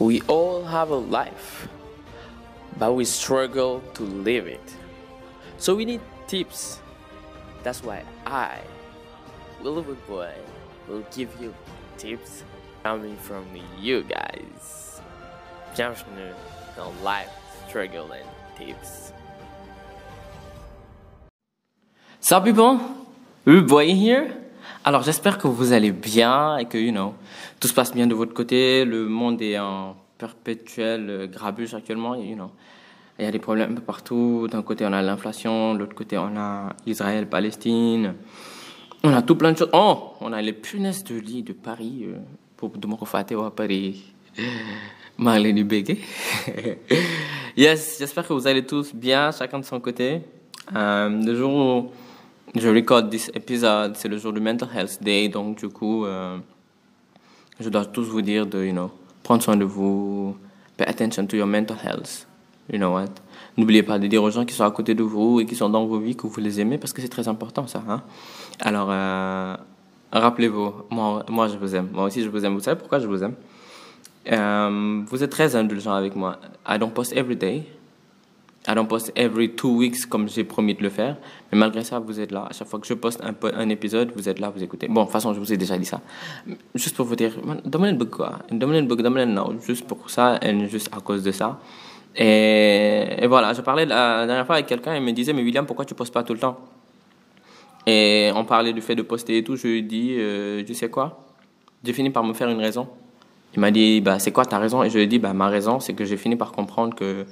We all have a life, but we struggle to live it. So we need tips. That's why I, Willow Boy, will give you tips coming from you guys. Bienvenue dans Life Struggle and Tips. So people, Willow Boy here. Alors j'espère que vous allez bien et que, you know, tout se passe bien de votre côté. Le monde est en perpétuel euh, grabuge actuellement, you know. Il y a des problèmes un peu partout. D'un côté, on a l'inflation, de l'autre côté, on a Israël, Palestine. On a tout plein de choses. Oh, on a les punaises de lit de Paris. Euh, pour de mon à Paris. Marlène Bégué. yes, j'espère que vous allez tous bien, chacun de son côté. Euh, le jour où je record this épisode, c'est le jour du Mental Health Day, donc du coup, euh, je dois tous vous dire de, you know, prendre soin de vous, pay attention to your mental health, you know what? N'oubliez pas de dire aux gens qui sont à côté de vous et qui sont dans vos vies que vous les aimez parce que c'est très important ça. Hein? Alors, euh, rappelez-vous, moi, moi je vous aime, moi aussi je vous aime. Vous savez pourquoi je vous aime? Euh, vous êtes très indulgent avec moi. I don't post every day. I don't post every two weeks comme j'ai promis de le faire. Mais malgré ça, vous êtes là. À chaque fois que je poste un, un épisode, vous êtes là, vous écoutez. Bon, de toute façon, je vous ai déjà dit ça. Juste pour vous dire, donnez le quoi. Donnez le donnez non. Juste pour ça juste à cause de ça. Et, voilà, je parlais la dernière fois avec quelqu'un et me disait, mais William, pourquoi tu postes pas tout le temps? Et on parlait du fait de poster et tout. Je lui ai dit, euh, tu sais quoi? J'ai fini par me faire une raison. Il m'a dit, bah, c'est quoi ta raison? Et je lui ai dit, bah, ma raison, c'est que j'ai fini par comprendre que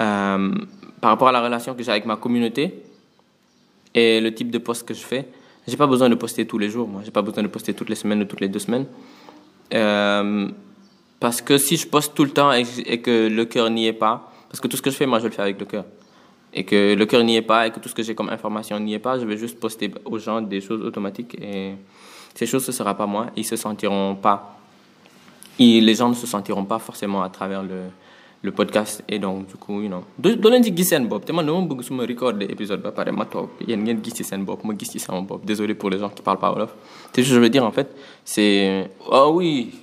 euh, par rapport à la relation que j'ai avec ma communauté et le type de poste que je fais, j'ai pas besoin de poster tous les jours. Moi, j'ai pas besoin de poster toutes les semaines ou toutes les deux semaines. Euh, parce que si je poste tout le temps et, que le cœur n'y est pas, parce que tout ce que je fais, moi, je le fais avec le cœur. Et que le cœur n'y est pas et que tout ce que j'ai comme information n'y est pas, je vais juste poster aux gens des choses automatiques et ces choses, ce sera pas moi. Ils se sentiront pas. Et les gens ne se sentiront pas forcément à travers le, le podcast. Et donc du coup you know. Doo leen ci gis seen bopp. Te man dama bëgg su ma recorder épisode ba pare ma toog. Yéen ngeen gis ci seen bopp ma gis ci sama bopp. Désolé pour les gens qui parlent pas wolof. Te je veux dire en fait c'est oh oui.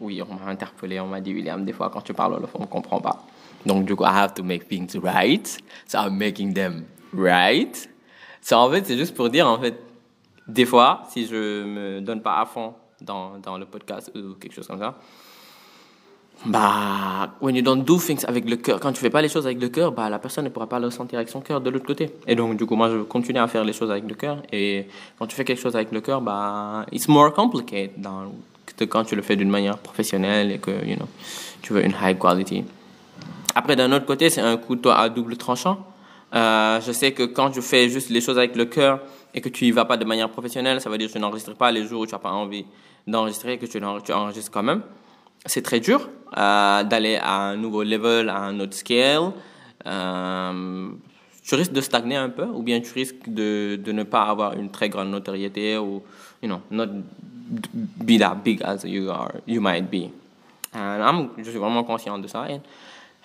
Oui on m'a interpellé on m'a dit William des fois quand tu parles wolof on comprend pas. Donc du coup I have to make things right. So I'm making them right. So en fait c'est juste pour dire en fait des fois si je me donne pas à fond dans dans le podcast ou quelque chose comme ça bah, when you don't do things avec le cœur, quand tu fais pas les choses avec le cœur, bah, la personne ne pourra pas le ressentir avec son cœur de l'autre côté. Et donc, du coup, moi, je continue à faire les choses avec le cœur. Et quand tu fais quelque chose avec le cœur, bah, it's more complicated dans, que quand tu le fais d'une manière professionnelle et que, you know, tu veux une high quality. Après, d'un autre côté, c'est un couteau à double tranchant. Euh, je sais que quand je fais juste les choses avec le cœur et que tu y vas pas de manière professionnelle, ça veut dire que je n'enregistre pas les jours où tu as pas envie d'enregistrer, que tu, tu enregistres quand même c'est très dur euh, d'aller à un nouveau level, à un autre scale. Euh, tu risques de stagner un peu, ou bien tu risques de, ne pas avoir une très grande notoriété, ou, you know, not be that big as you are, you might be. And I'm, je suis vraiment conscient de ça. And,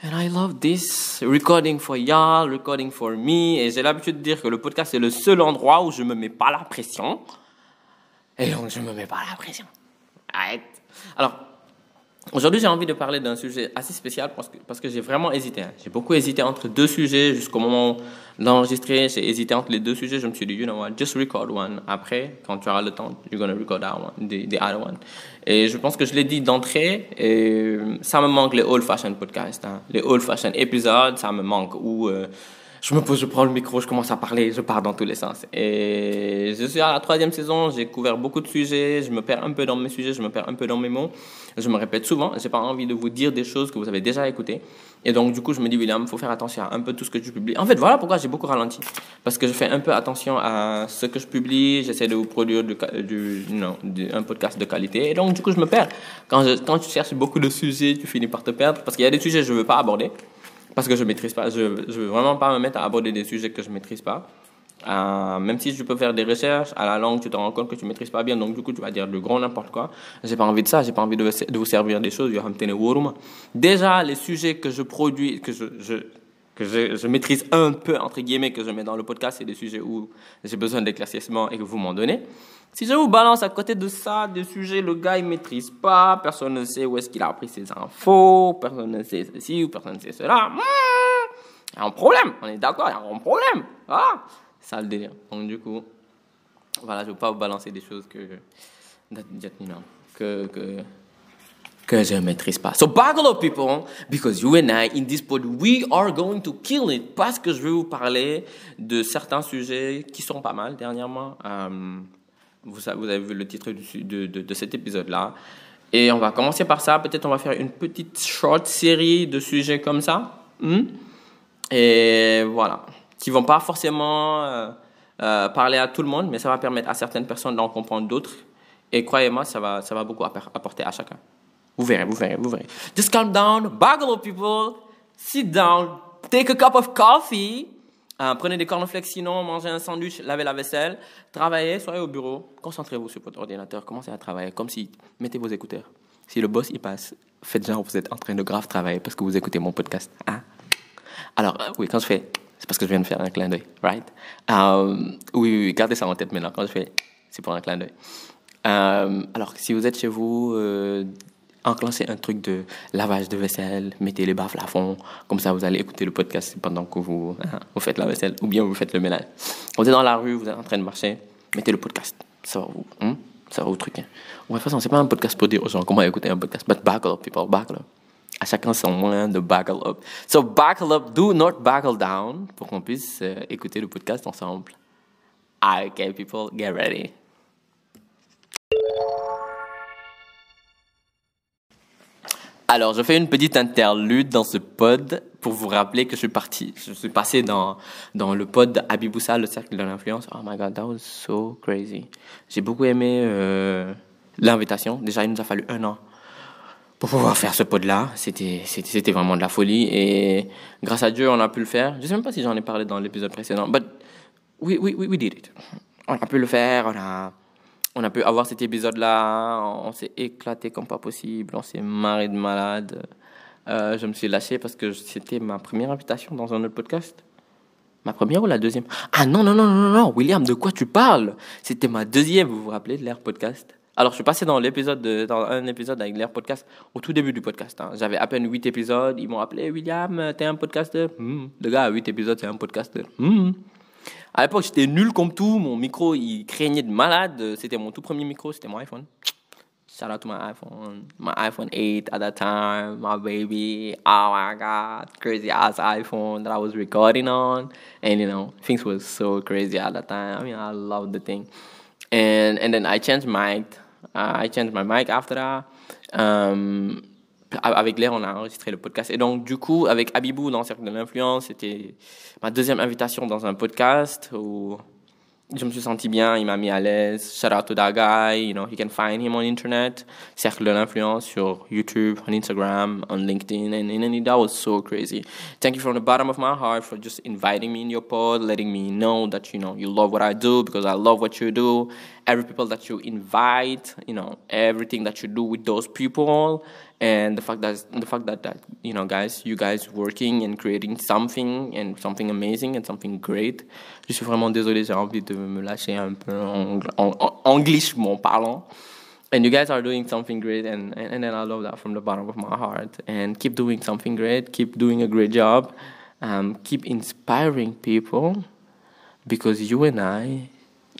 and I love this recording for y'all, recording for me. Et j'ai l'habitude de dire que le podcast c'est le seul endroit où je me mets pas la pression. Et donc je me mets pas la pression. Alors, Aujourd'hui, j'ai envie de parler d'un sujet assez spécial parce que, parce que j'ai vraiment hésité. Hein. J'ai beaucoup hésité entre deux sujets jusqu'au moment d'enregistrer. J'ai hésité entre les deux sujets. Je me suis dit, you know what, just record one. Après, quand tu auras le temps, you're gonna record that one, the, the other one. Et je pense que je l'ai dit d'entrée, et ça me manque les old-fashioned podcasts. Hein. Les old-fashioned épisodes, ça me manque. Où euh, je me pose, je prends le micro, je commence à parler, je pars dans tous les sens. Et je suis à la troisième saison, j'ai couvert beaucoup de sujets, je me perds un peu dans mes sujets, je me perds un peu dans mes mots. Je me répète souvent, j'ai pas envie de vous dire des choses que vous avez déjà écoutées. Et donc, du coup, je me dis, William, il faut faire attention à un peu tout ce que tu publies. En fait, voilà pourquoi j'ai beaucoup ralenti. Parce que je fais un peu attention à ce que je publie, j'essaie de vous produire du, non, un podcast de qualité. Et donc, du coup, je me perds. Quand, tu cherches beaucoup de sujets, tu finis par te perdre. Parce qu'il y a des sujets que je veux pas aborder parce que je maîtrise pas. Je, je veux vraiment pas me mettre à aborder des sujets que je maîtrise pas. Euh, même si je peux faire des recherches à la langue, tu te rends compte que tu maîtrises pas bien, donc du coup tu vas dire le grand n'importe quoi. J'ai pas envie de ça, j'ai pas envie de, vous servir des choses. Déjà les sujets que je produis, que je que je, maîtrise un peu, entre guillemets, que je mets dans le podcast, c'est des sujets où j'ai besoin d'éclaircissement et que vous m'en donnez. Si je vous balance à côté de ça, des sujets, le gars, il maîtrise pas, personne ne sait où est-ce qu'il a appris ses infos, personne ne sait ceci ou personne ne sait cela. Il y a un problème, on est d'accord, il y a un problème. Ah, ça le délire. Donc, du coup, voilà, je ne veux pas vous balancer des choses que, que, que, que je ne maîtrise pas. So buckle up, people, because you and I, in this pod, we are going to kill it. Parce que je vais vous parler de certains sujets qui sont pas mal dernièrement. Euh, vous, avez vu le titre de cet épisode-là. Et on va commencer par ça. Peut-être on va faire une petite short série de sujets comme ça. Hmm? Et voilà. Qui vont pas forcément euh, euh, parler à tout le monde, mais ça va permettre à certaines personnes d'en comprendre d'autres. Et croyez-moi, ça va, ça va beaucoup apporter à chacun. Vous verrez, vous verrez, vous verrez. Just calm down, buckle people, sit down, take a cup of coffee, euh, prenez des cornflakes sinon, mangez un sandwich, lavez la vaisselle, travaillez, soyez au bureau, concentrez-vous sur votre ordinateur, commencez à travailler comme si, mettez vos écouteurs. Si le boss y passe, faites genre vous êtes en train de grave travailler parce que vous écoutez mon podcast. Hein? Alors, euh, oui, quand je fais, c'est parce que je viens de faire un clin d'œil, right? Euh, oui, oui, gardez ça en tête maintenant. Quand je fais, c'est pour un clin d'œil. alors, si vous êtes chez vous, enclencher un truc de lavage de vaisselle, mettez les baffes à fond, comme ça vous allez écouter le podcast pendant que vous, hein, vous faites la vaisselle ou bien vous faites le ménage. Vous êtes dans la rue, vous êtes en train de marcher, mettez le podcast. Ça va vous, hein, ça va vous truquer. de toute façon, c'est pas un podcast pour dire aux gens comment écouter un podcast, but buckle up, people, buckle up. À chacun son moyen de buckle up. So buckle up, do not buckle down, pour qu'on puisse euh, écouter le podcast ensemble. Okay, people, get ready. Alors, je fais une petite interlude dans ce pod pour vous rappeler que je suis parti, je suis passé dans, dans le pod Abiboussa, le cercle de l'influence. Oh my god, that was so crazy. J'ai beaucoup aimé euh, l'invitation. Déjà, il nous a fallu un an pour pouvoir faire ce pod-là. C'était, vraiment de la folie. Et grâce à Dieu, on a pu le faire. Je sais même pas si j'en ai parlé dans l'épisode précédent, but we, we, we did it. On a pu le faire, on a on a pu avoir cet épisode-là, on, s'est éclaté comme pas possible, on s'est marré de malade. Euh, je me suis lâché parce que c'était ma première invitation dans un autre podcast. Ma première ou la deuxième? Ah non, non, non, non, non, William, de quoi tu parles? C'était ma deuxième, vous vous rappelez, de l'air podcast? Alors, je suis passé dans l'épisode dans un épisode avec l'air podcast au tout début du podcast. Hein. J'avais à peine huit épisodes. Ils m'ont appelé William, t'es un podcaster hmm. Le gars huit épisodes, c'est un podcaster. Hmm. À l'époque, j'étais nul comme tout. Mon micro, il craignait de malade. C'était mon tout premier micro, c'était mon iPhone. Shout out to my iPhone. My iPhone 8 at that time. My baby. Oh my God. Crazy ass iPhone that I was recording on. And you know, things were so crazy at that time. I mean, I loved the thing. And, and then I changed mic. Uh, I changed my mic after that. Um, avec l'air, on a enregistré le podcast. Et donc, du coup, avec Abibou dans le Cercle de l'Influence, c'était ma deuxième invitation dans un podcast où je me suis senti bien, il m'a mis à l'aise. Shout out to that guy, you know, you can find him on internet. Cercle de l'influence sur YouTube, on Instagram, on LinkedIn, and, and, and that was so crazy. Thank you from the bottom of my heart for just inviting me in your pod, letting me know that you know you love what I do because I love what you do. Every people that you invite, you know, everything that you do with those people and the fact that the fact that, that you know guys you guys working and creating something and something amazing and something great. Je suis vraiment désolé j'ai envie de me lâcher un peu en, en, en anglichement parlant. And you guys are doing something great and, and, and then I love that from the bottom of my heart. And keep doing something great keep doing a great job. Um, keep inspiring people because you and I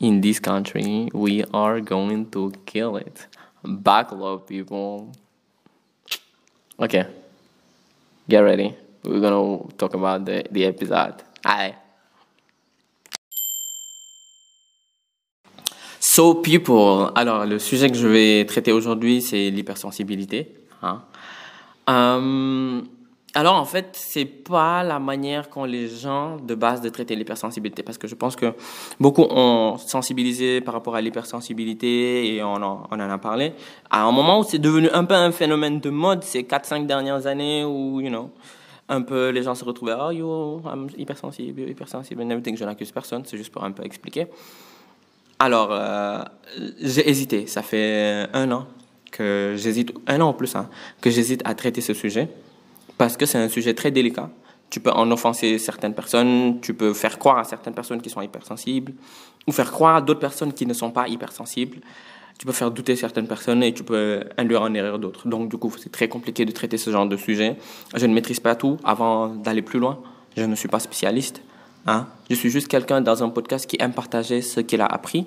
in this country we are going to kill it backlog people Okay. Get ready. We're gonna talk about the, the episode. Hi. So people, alors le sujet que je vais traiter aujourd'hui c'est l'hypersensibilité. Hein. Um, alors en fait, c'est pas la manière qu'ont les gens de base de traiter l'hypersensibilité parce que je pense que beaucoup ont sensibilisé par rapport à l'hypersensibilité et on en, on en a parlé. À un moment où c'est devenu un peu un phénomène de mode ces 4-5 dernières années où, you know, un peu les gens se retrouvaient, oh yo, I'm hypersensible, hypersensible, and everything. Je n'accuse personne, c'est juste pour un peu expliquer. Alors, euh, j'ai hésité. Ça fait un an que j'hésite, un an en plus, hein, que j'hésite à traiter ce sujet parce que c'est un sujet très délicat, tu peux en offenser certaines personnes, tu peux faire croire à certaines personnes qui sont hypersensibles, ou faire croire à d'autres personnes qui ne sont pas hypersensibles. Tu peux faire douter certaines personnes et tu peux induire en erreur d'autres. Donc, du coup, c'est très compliqué de traiter ce genre de sujet. Je ne maîtrise pas tout avant d'aller plus loin. Je ne suis pas spécialiste. Hein. Je suis juste quelqu'un dans un podcast qui aime partager ce qu'il a appris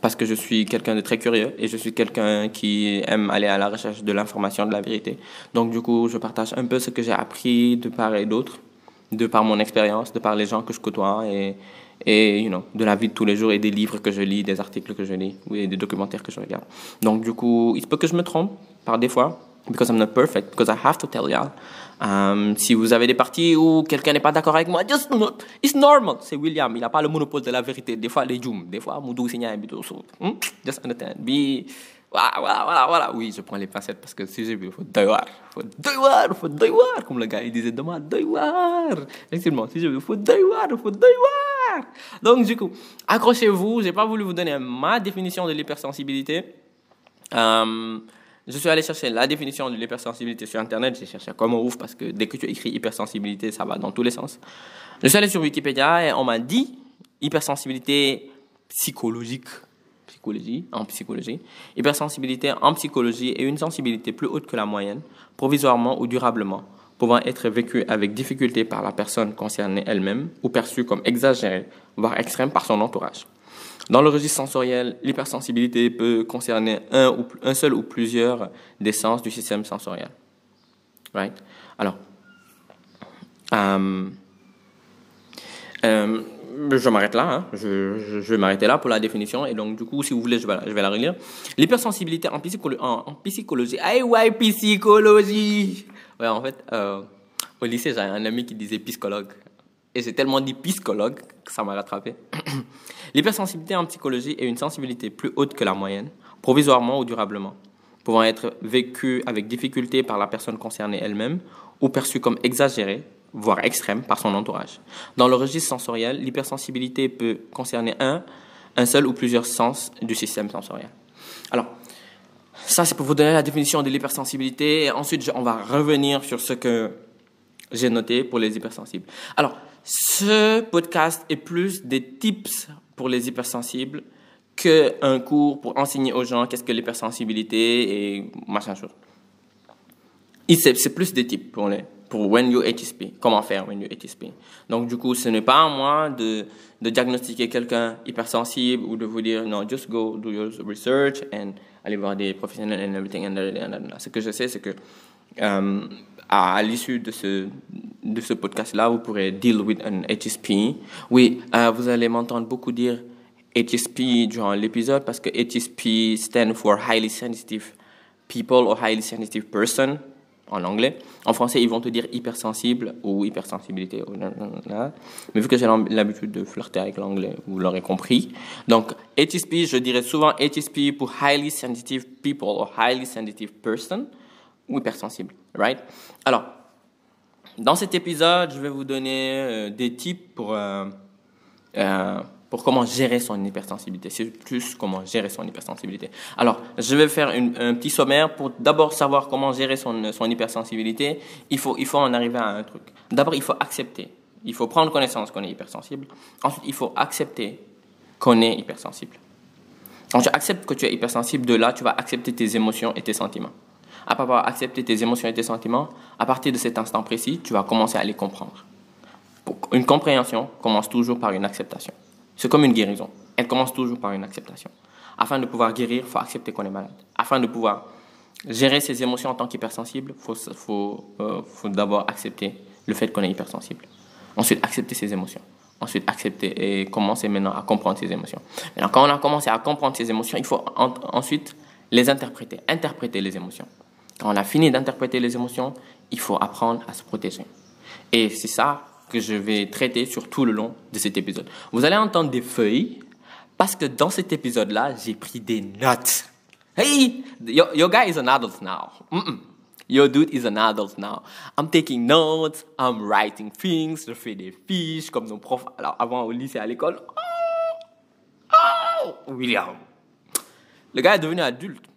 parce que je suis quelqu'un de très curieux et je suis quelqu'un qui aime aller à la recherche de l'information, de la vérité. Donc du coup, je partage un peu ce que j'ai appris de part et d'autre, de par mon expérience, de par les gens que je côtoie et, et you know, de la vie de tous les jours et des livres que je lis, des articles que je lis, ou des documentaires que je regarde. Donc du coup, il se peut que je me trompe par des fois, because I'm not perfect, because I have to tell y'all. Um, si vous avez des parties où quelqu'un n'est pas d'accord avec moi, just it's normal. C'est William, il n'a pas le monopole de la vérité. Des fois, les jum, des fois, moudou signal bito hmm? Just understand. Be voilà, voilà, voilà, voilà. Oui, je prends les pincettes parce que si j'ai vu, il faut doiwar. Faut doiwar, faut doiwar. Comme le gars, il disait demain, doiwar. Effectivement, si j'ai vu, il faut il faut doiwar. Donc, du coup, accrochez-vous. J'ai pas voulu vous donner ma définition de l'hypersensibilité. Um, je suis allé chercher la définition de l'hypersensibilité sur Internet. J'ai cherché comme ouf parce que dès que tu écris hypersensibilité, ça va dans tous les sens. Je suis allé sur Wikipédia et on m'a dit hypersensibilité psychologique, psychologie, en psychologie. Hypersensibilité en psychologie est une sensibilité plus haute que la moyenne, provisoirement ou durablement, pouvant être vécue avec difficulté par la personne concernée elle-même ou perçue comme exagérée, voire extrême par son entourage. Dans le registre sensoriel, l'hypersensibilité peut concerner un, ou, un seul ou plusieurs des sens du système sensoriel. Right? Alors, euh, euh, je m'arrête là, hein. je, vais m'arrêter là pour la définition, et donc du coup, si vous voulez, je vais, la relire. L'hypersensibilité en, psycholo en, en, psychologie, ah ouais, psychologie Ouais, en fait, euh, au lycée, j'avais un ami qui disait psychologue, et j'ai tellement dit psychologue que ça m'a rattrapé. L'hypersensibilité en psychologie est une sensibilité plus haute que la moyenne, provisoirement ou durablement, pouvant être vécue avec difficulté par la personne concernée elle-même ou perçue comme exagérée, voire extrême, par son entourage. Dans le registre sensoriel, l'hypersensibilité peut concerner un, un seul ou plusieurs sens du système sensoriel. Alors, ça c'est pour vous donner la définition de l'hypersensibilité. Ensuite, on va revenir sur ce que j'ai noté pour les hypersensibles. Alors, ce podcast est plus des tips pour les hypersensibles qu'un cours pour enseigner aux gens qu'est-ce que l'hypersensibilité et machin chose. C'est plus des tips pour les pour when you HSP, comment faire when you HSP. Donc du coup, ce n'est pas à moi de, de diagnostiquer quelqu'un hypersensible ou de vous dire non, just go do your research and aller voir des professionnels and everything. And, Ce que je sais, c'est que euh, à l'issue de ce de ce podcast-là, vous pourrez deal with an HSP. Oui, euh, vous allez m'entendre beaucoup dire HSP durant l'épisode parce que HSP stand for Highly Sensitive People or Highly Sensitive Person en anglais. En français, ils vont te dire hypersensible ou hypersensibilité. Mais vu que j'ai l'habitude de flirter avec l'anglais, vous l'aurez compris. Donc, HSP, je dirais souvent HSP pour Highly Sensitive People or Highly Sensitive Person ou hypersensible, right? Alors, dans cet épisode, je vais vous donner euh, des tips pour, euh, euh, pour comment gérer son hypersensibilité. C'est plus comment gérer son hypersensibilité. Alors, je vais faire un petit sommaire pour d'abord savoir comment gérer son, son hypersensibilité. Il faut, il faut en arriver à un truc. D'abord, il faut accepter. Il faut prendre connaissance qu'on est hypersensible. Ensuite, il faut accepter qu'on est hypersensible. Quand tu acceptes que tu es hypersensible, de là, tu vas accepter tes émotions et tes sentiments après avoir accepté tes émotions et tes sentiments, à partir de cet instant précis, tu vas commencer à les comprendre. Une compréhension commence toujours par une acceptation. C'est comme une guérison. Elle commence toujours par une acceptation. Afin de pouvoir guérir, il faut accepter qu'on est malade. Afin de pouvoir gérer ses émotions en tant qu'hypersensible, il euh, faut d'abord accepter le fait qu'on est hypersensible. Ensuite, accepter ses émotions. Ensuite, accepter et commencer maintenant à comprendre ses émotions. Maintenant, quand on a commencé à comprendre ses émotions, il faut ensuite les interpréter, interpréter les émotions. Quand on a fini d'interpréter les émotions, il faut apprendre à se protéger. Et c'est ça que je vais traiter sur tout le long de cet épisode. Vous allez entendre des feuilles parce que dans cet épisode-là, j'ai pris des notes. Hey, your, guy is an adult now. Your dude is an adult now. I'm taking notes, I'm writing things, je fais des fiches comme nos profs. Alors avant au lycée à l'école. Oh, oh, William. Le gars est devenu adulte.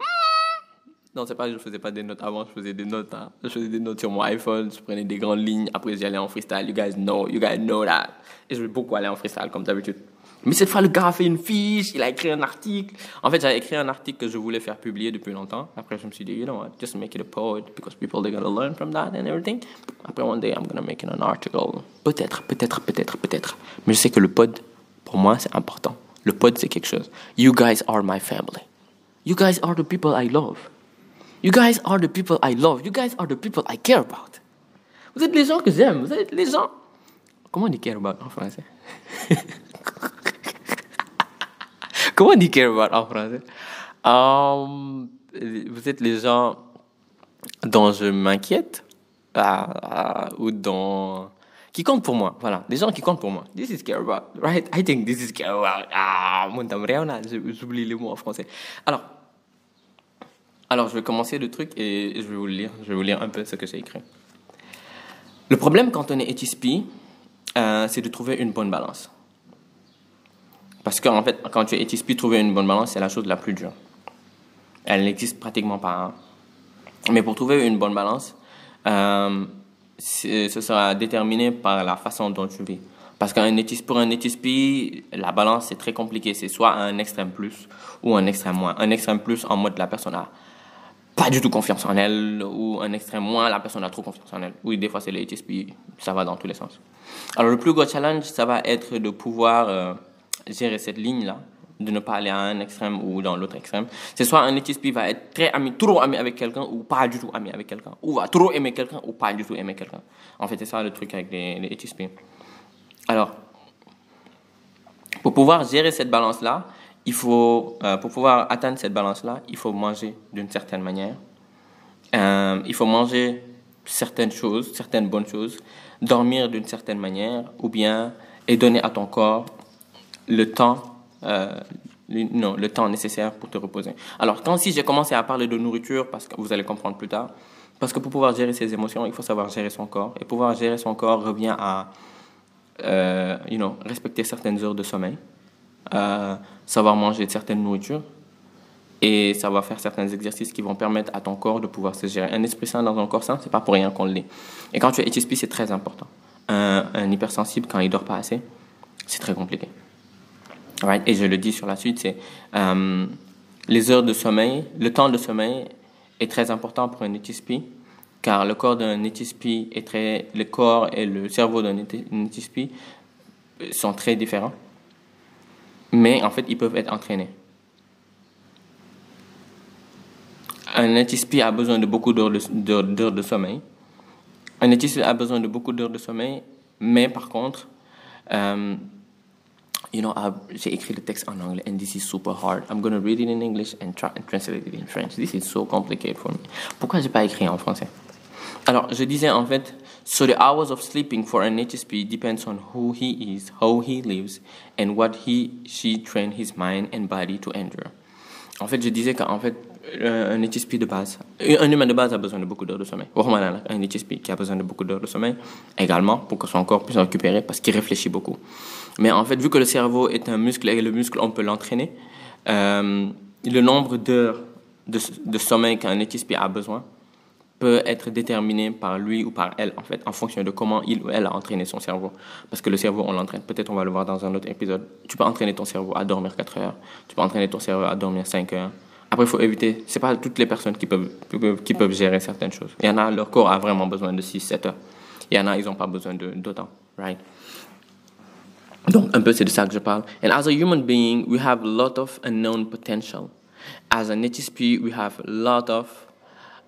Non, c'est pas je faisais pas des notes avant, je faisais des notes. Hein. Je faisais des notes sur mon iPhone, je prenais des grandes lignes, après j'y allais en freestyle. You guys know, you guys know that. Et je vais beaucoup aller en freestyle, comme d'habitude. Mais cette fois, le gars a fait une fiche, il a écrit un article. En fait, j'avais écrit un article que je voulais faire publier depuis longtemps. Après, je me suis dit, you know what, just make it a poet because people they're gonna learn from that and everything. Après, one day, I'm gonna make it an article. Peut-être, peut-être, peut-être, peut-être. Mais je sais que le pod, pour moi, c'est important. Le pod, c'est quelque chose. You guys are my family. You guys are the people I love. You guys are the people I love. You guys are the people I care about. Vous êtes les gens que j'aime. Vous êtes les gens. Comment on dit care about en français? Comment on dit care about en français? Um, Vous êtes les gens dont je m'inquiète uh, ou dont qui comptent pour moi. Voilà, des gens qui comptent pour moi. This is care about, right? I think this is care about. Ah, j'oublie les mots en français. Alors, alors je vais commencer le truc et je vais vous lire. Je vais vous lire un peu ce que j'ai écrit. Le problème quand on est HSP, euh, c'est de trouver une bonne balance. Parce qu'en fait, quand tu es HSP, trouver une bonne balance, c'est la chose la plus dure. Elle n'existe pratiquement pas. Hein. Mais pour trouver une bonne balance, euh, ce sera déterminé par la façon dont tu vis. Parce qu'un pour un HSP, la balance, c'est très compliqué. C'est soit un extrême plus ou un extrême moins. Un extrême plus en mode la personne a pas du tout confiance en elle ou un extrême moins, la personne a trop confiance en elle. Oui, des fois, c'est les HSP, ça va dans tous les sens. Alors, le plus gros challenge, ça va être de pouvoir... Euh, gérer cette ligne-là, de ne pas aller à un extrême ou dans l'autre extrême. C'est soit un HSP va être très ami, trop ami avec quelqu'un ou pas du tout ami avec quelqu'un. Ou va trop aimer quelqu'un ou pas du tout aimer quelqu'un. En fait, c'est ça le truc avec les, les HSP. Alors, pour pouvoir gérer cette balance-là, il faut, euh, pour pouvoir atteindre cette balance-là, il faut manger d'une certaine manière. Euh, il faut manger certaines choses, certaines bonnes choses, dormir d'une certaine manière, ou bien et donner à ton corps le temps, euh, non, le temps nécessaire pour te reposer. Alors, quand si j'ai commencé à parler de nourriture, parce que vous allez comprendre plus tard, parce que pour pouvoir gérer ses émotions, il faut savoir gérer son corps. Et pouvoir gérer son corps revient à, you know, respecter certaines heures de sommeil, savoir manger certaines nourritures et savoir faire certains exercices qui vont permettre à ton corps de pouvoir se gérer. Un esprit sain dans un corps sain, c'est pas pour rien qu'on le dit. Et quand tu es HSP, c'est très important. Un, un hypersensible, quand il dort pas assez, c'est très compliqué. Et je le dis sur la suite, c'est euh, les heures de sommeil, le temps de sommeil est très important pour un HSP, car le corps d'un HSP est très, le corps et le cerveau d'un HSP sont très différents, mais en fait ils peuvent être entraînés. Un HSP a besoin de beaucoup d'heures de, de, sommeil. Un HSP a besoin de beaucoup d'heures de sommeil, mais par contre, euh, you know, j'ai écrit le texte en anglais and this is super hard. I'm going to read it in English and, try, and translate it in French. This is so complicated for me. Pourquoi j'ai pas écrit en français? Alors, je disais en fait, so the hours of sleeping for an HSP depends on who he is, how he lives, and what he, she trained his mind and body to endure. En fait, je disais qu'en fait, un HSP de base, un humain de base a besoin de beaucoup d'heures de sommeil. Un HSP qui a besoin de beaucoup d'heures de sommeil également pour que son corps puisse récupérer parce qu'il réfléchit beaucoup. Mais en fait, vu que le cerveau est un muscle et le muscle, on peut l'entraîner, euh, le nombre d'heures de, de, sommeil qu'un HSP a besoin peut être déterminé par lui ou par elle, en fait, en fonction de comment il ou elle a entraîné son cerveau. Parce que le cerveau, on l'entraîne. Peut-être on va le voir dans un autre épisode. Tu peux entraîner ton cerveau à dormir 4 heures. Tu peux entraîner ton cerveau à dormir 5 heures. Après, il faut éviter. C'est pas toutes les personnes qui peuvent, qui peuvent gérer certaines choses. Il y en a, leur corps a vraiment besoin de 6-7 heures. Il y en a, ils n'ont pas besoin d'autant, right? Donc, un peu, c'est de ça que je parle. And as a human being, we have a lot of unknown potential. As an HSP, we have a lot of,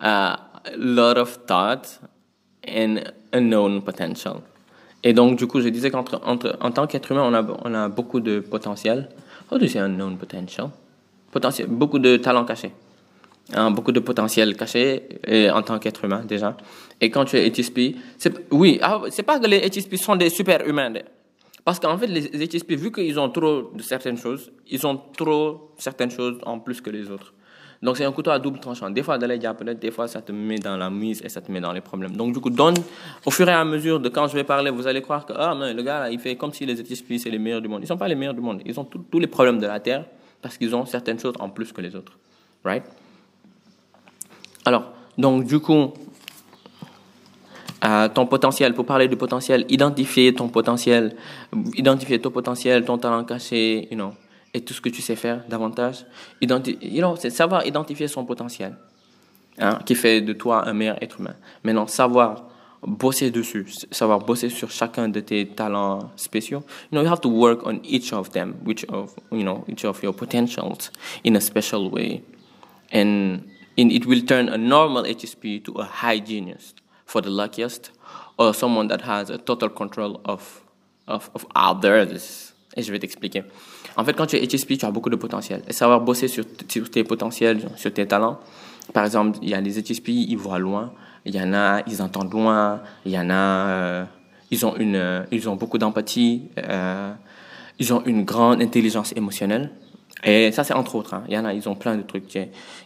uh, lot of thought and unknown potential. Et donc, du coup, je disais qu'en tant qu'être humain, on a, a beaucoup de potentiel. How do you say unknown potential? Potentiel, beaucoup de talents cachés. Hein, beaucoup de potentiel caché en tant qu'être humain, déjà. Et quand tu es HSP, oui, ah, c'est pas que les HSP sont des super humains. Parce qu'en fait, les HSP, vu qu'ils ont trop de certaines choses, ils ont trop certaines choses en plus que les autres. Donc, c'est un couteau à double tranchant. Des fois, les peut-être, des fois, ça te met dans la mise et ça te met dans les problèmes. Donc, du coup, donne, au fur et à mesure de quand je vais parler, vous allez croire que, ah, le gars, il fait comme si les HSP, c'est les meilleurs du monde. Ils sont pas les meilleurs du monde. Ils ont tous les problèmes de la Terre parce qu'ils ont certaines choses en plus que les autres. Right? Alors, donc du coup, euh, ton potentiel, pour parler du potentiel, identifier ton potentiel, identifier ton potentiel, ton talent caché, you know, et tout ce que tu sais faire davantage. You know, c'est savoir identifier son potentiel, hein, qui fait de toi un meilleur être humain. Maintenant, savoir bosser dessus, savoir bosser sur chacun de tes talents spéciaux. You know, you have to work on each of them, which of, you know, each of your potentials in a special way. And it will turn a normal HSP to a high genius for the luckiest or someone that has a total control of, of, of others. Et je vais t'expliquer. En fait, quand tu es HSP, tu as beaucoup de potentiel. Et savoir bosser sur, tes potentiels, sur tes talents. Par exemple, il y a les HSP, ils voient loin. Il y en a, ils entendent loin. Il y en a, euh, ils, ont une, euh, ils ont beaucoup d'empathie. Euh, ils ont une grande intelligence émotionnelle. Et ça, c'est entre autres. Hein. Il y en a, ils ont plein de trucs.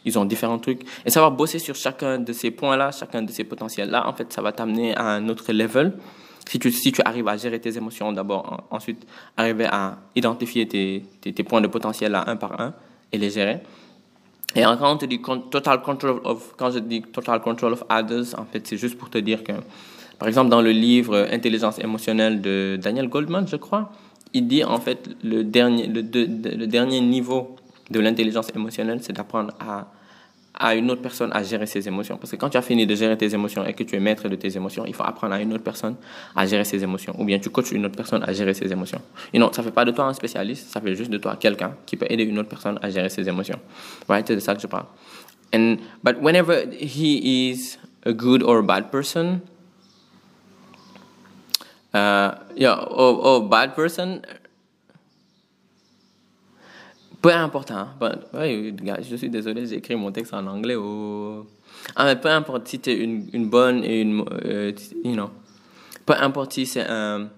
Ils ont différents trucs. Et savoir bosser sur chacun de ces points-là, chacun de ces potentiels-là, en fait, ça va t'amener à un autre level. Si tu, si tu arrives à gérer tes émotions d'abord, ensuite arriver à identifier tes, tes, points de potentiel là un par un et les gérer. Et quand on te dit total control of, quand je dis total control of others, en fait, c'est juste pour te dire que, par exemple, dans le livre Intelligence émotionnelle de Daniel Goldman, je crois, il dit en fait le dernier, le dernier niveau de l'intelligence émotionnelle, c'est d'apprendre à à une autre personne à gérer ses émotions. Parce que quand tu as fini de gérer tes émotions et que tu es maître de tes émotions, il faut apprendre à une autre personne à gérer ses émotions. Ou bien tu coaches une autre personne à gérer ses émotions. Et non, ça ne fait pas de toi un spécialiste, ça fait juste de toi quelqu'un qui peut aider une autre personne à gérer ses émotions. Right? C'est de ça que je parle. And, but whenever he is a good or a bad person, uh, yeah, or, or bad person, peu importe, hein. je suis désolé, j'ai écrit mon texte en anglais. Ou... Ah, mais peu importe si tu une, bonne et une. Euh, you peu importe si c'est un,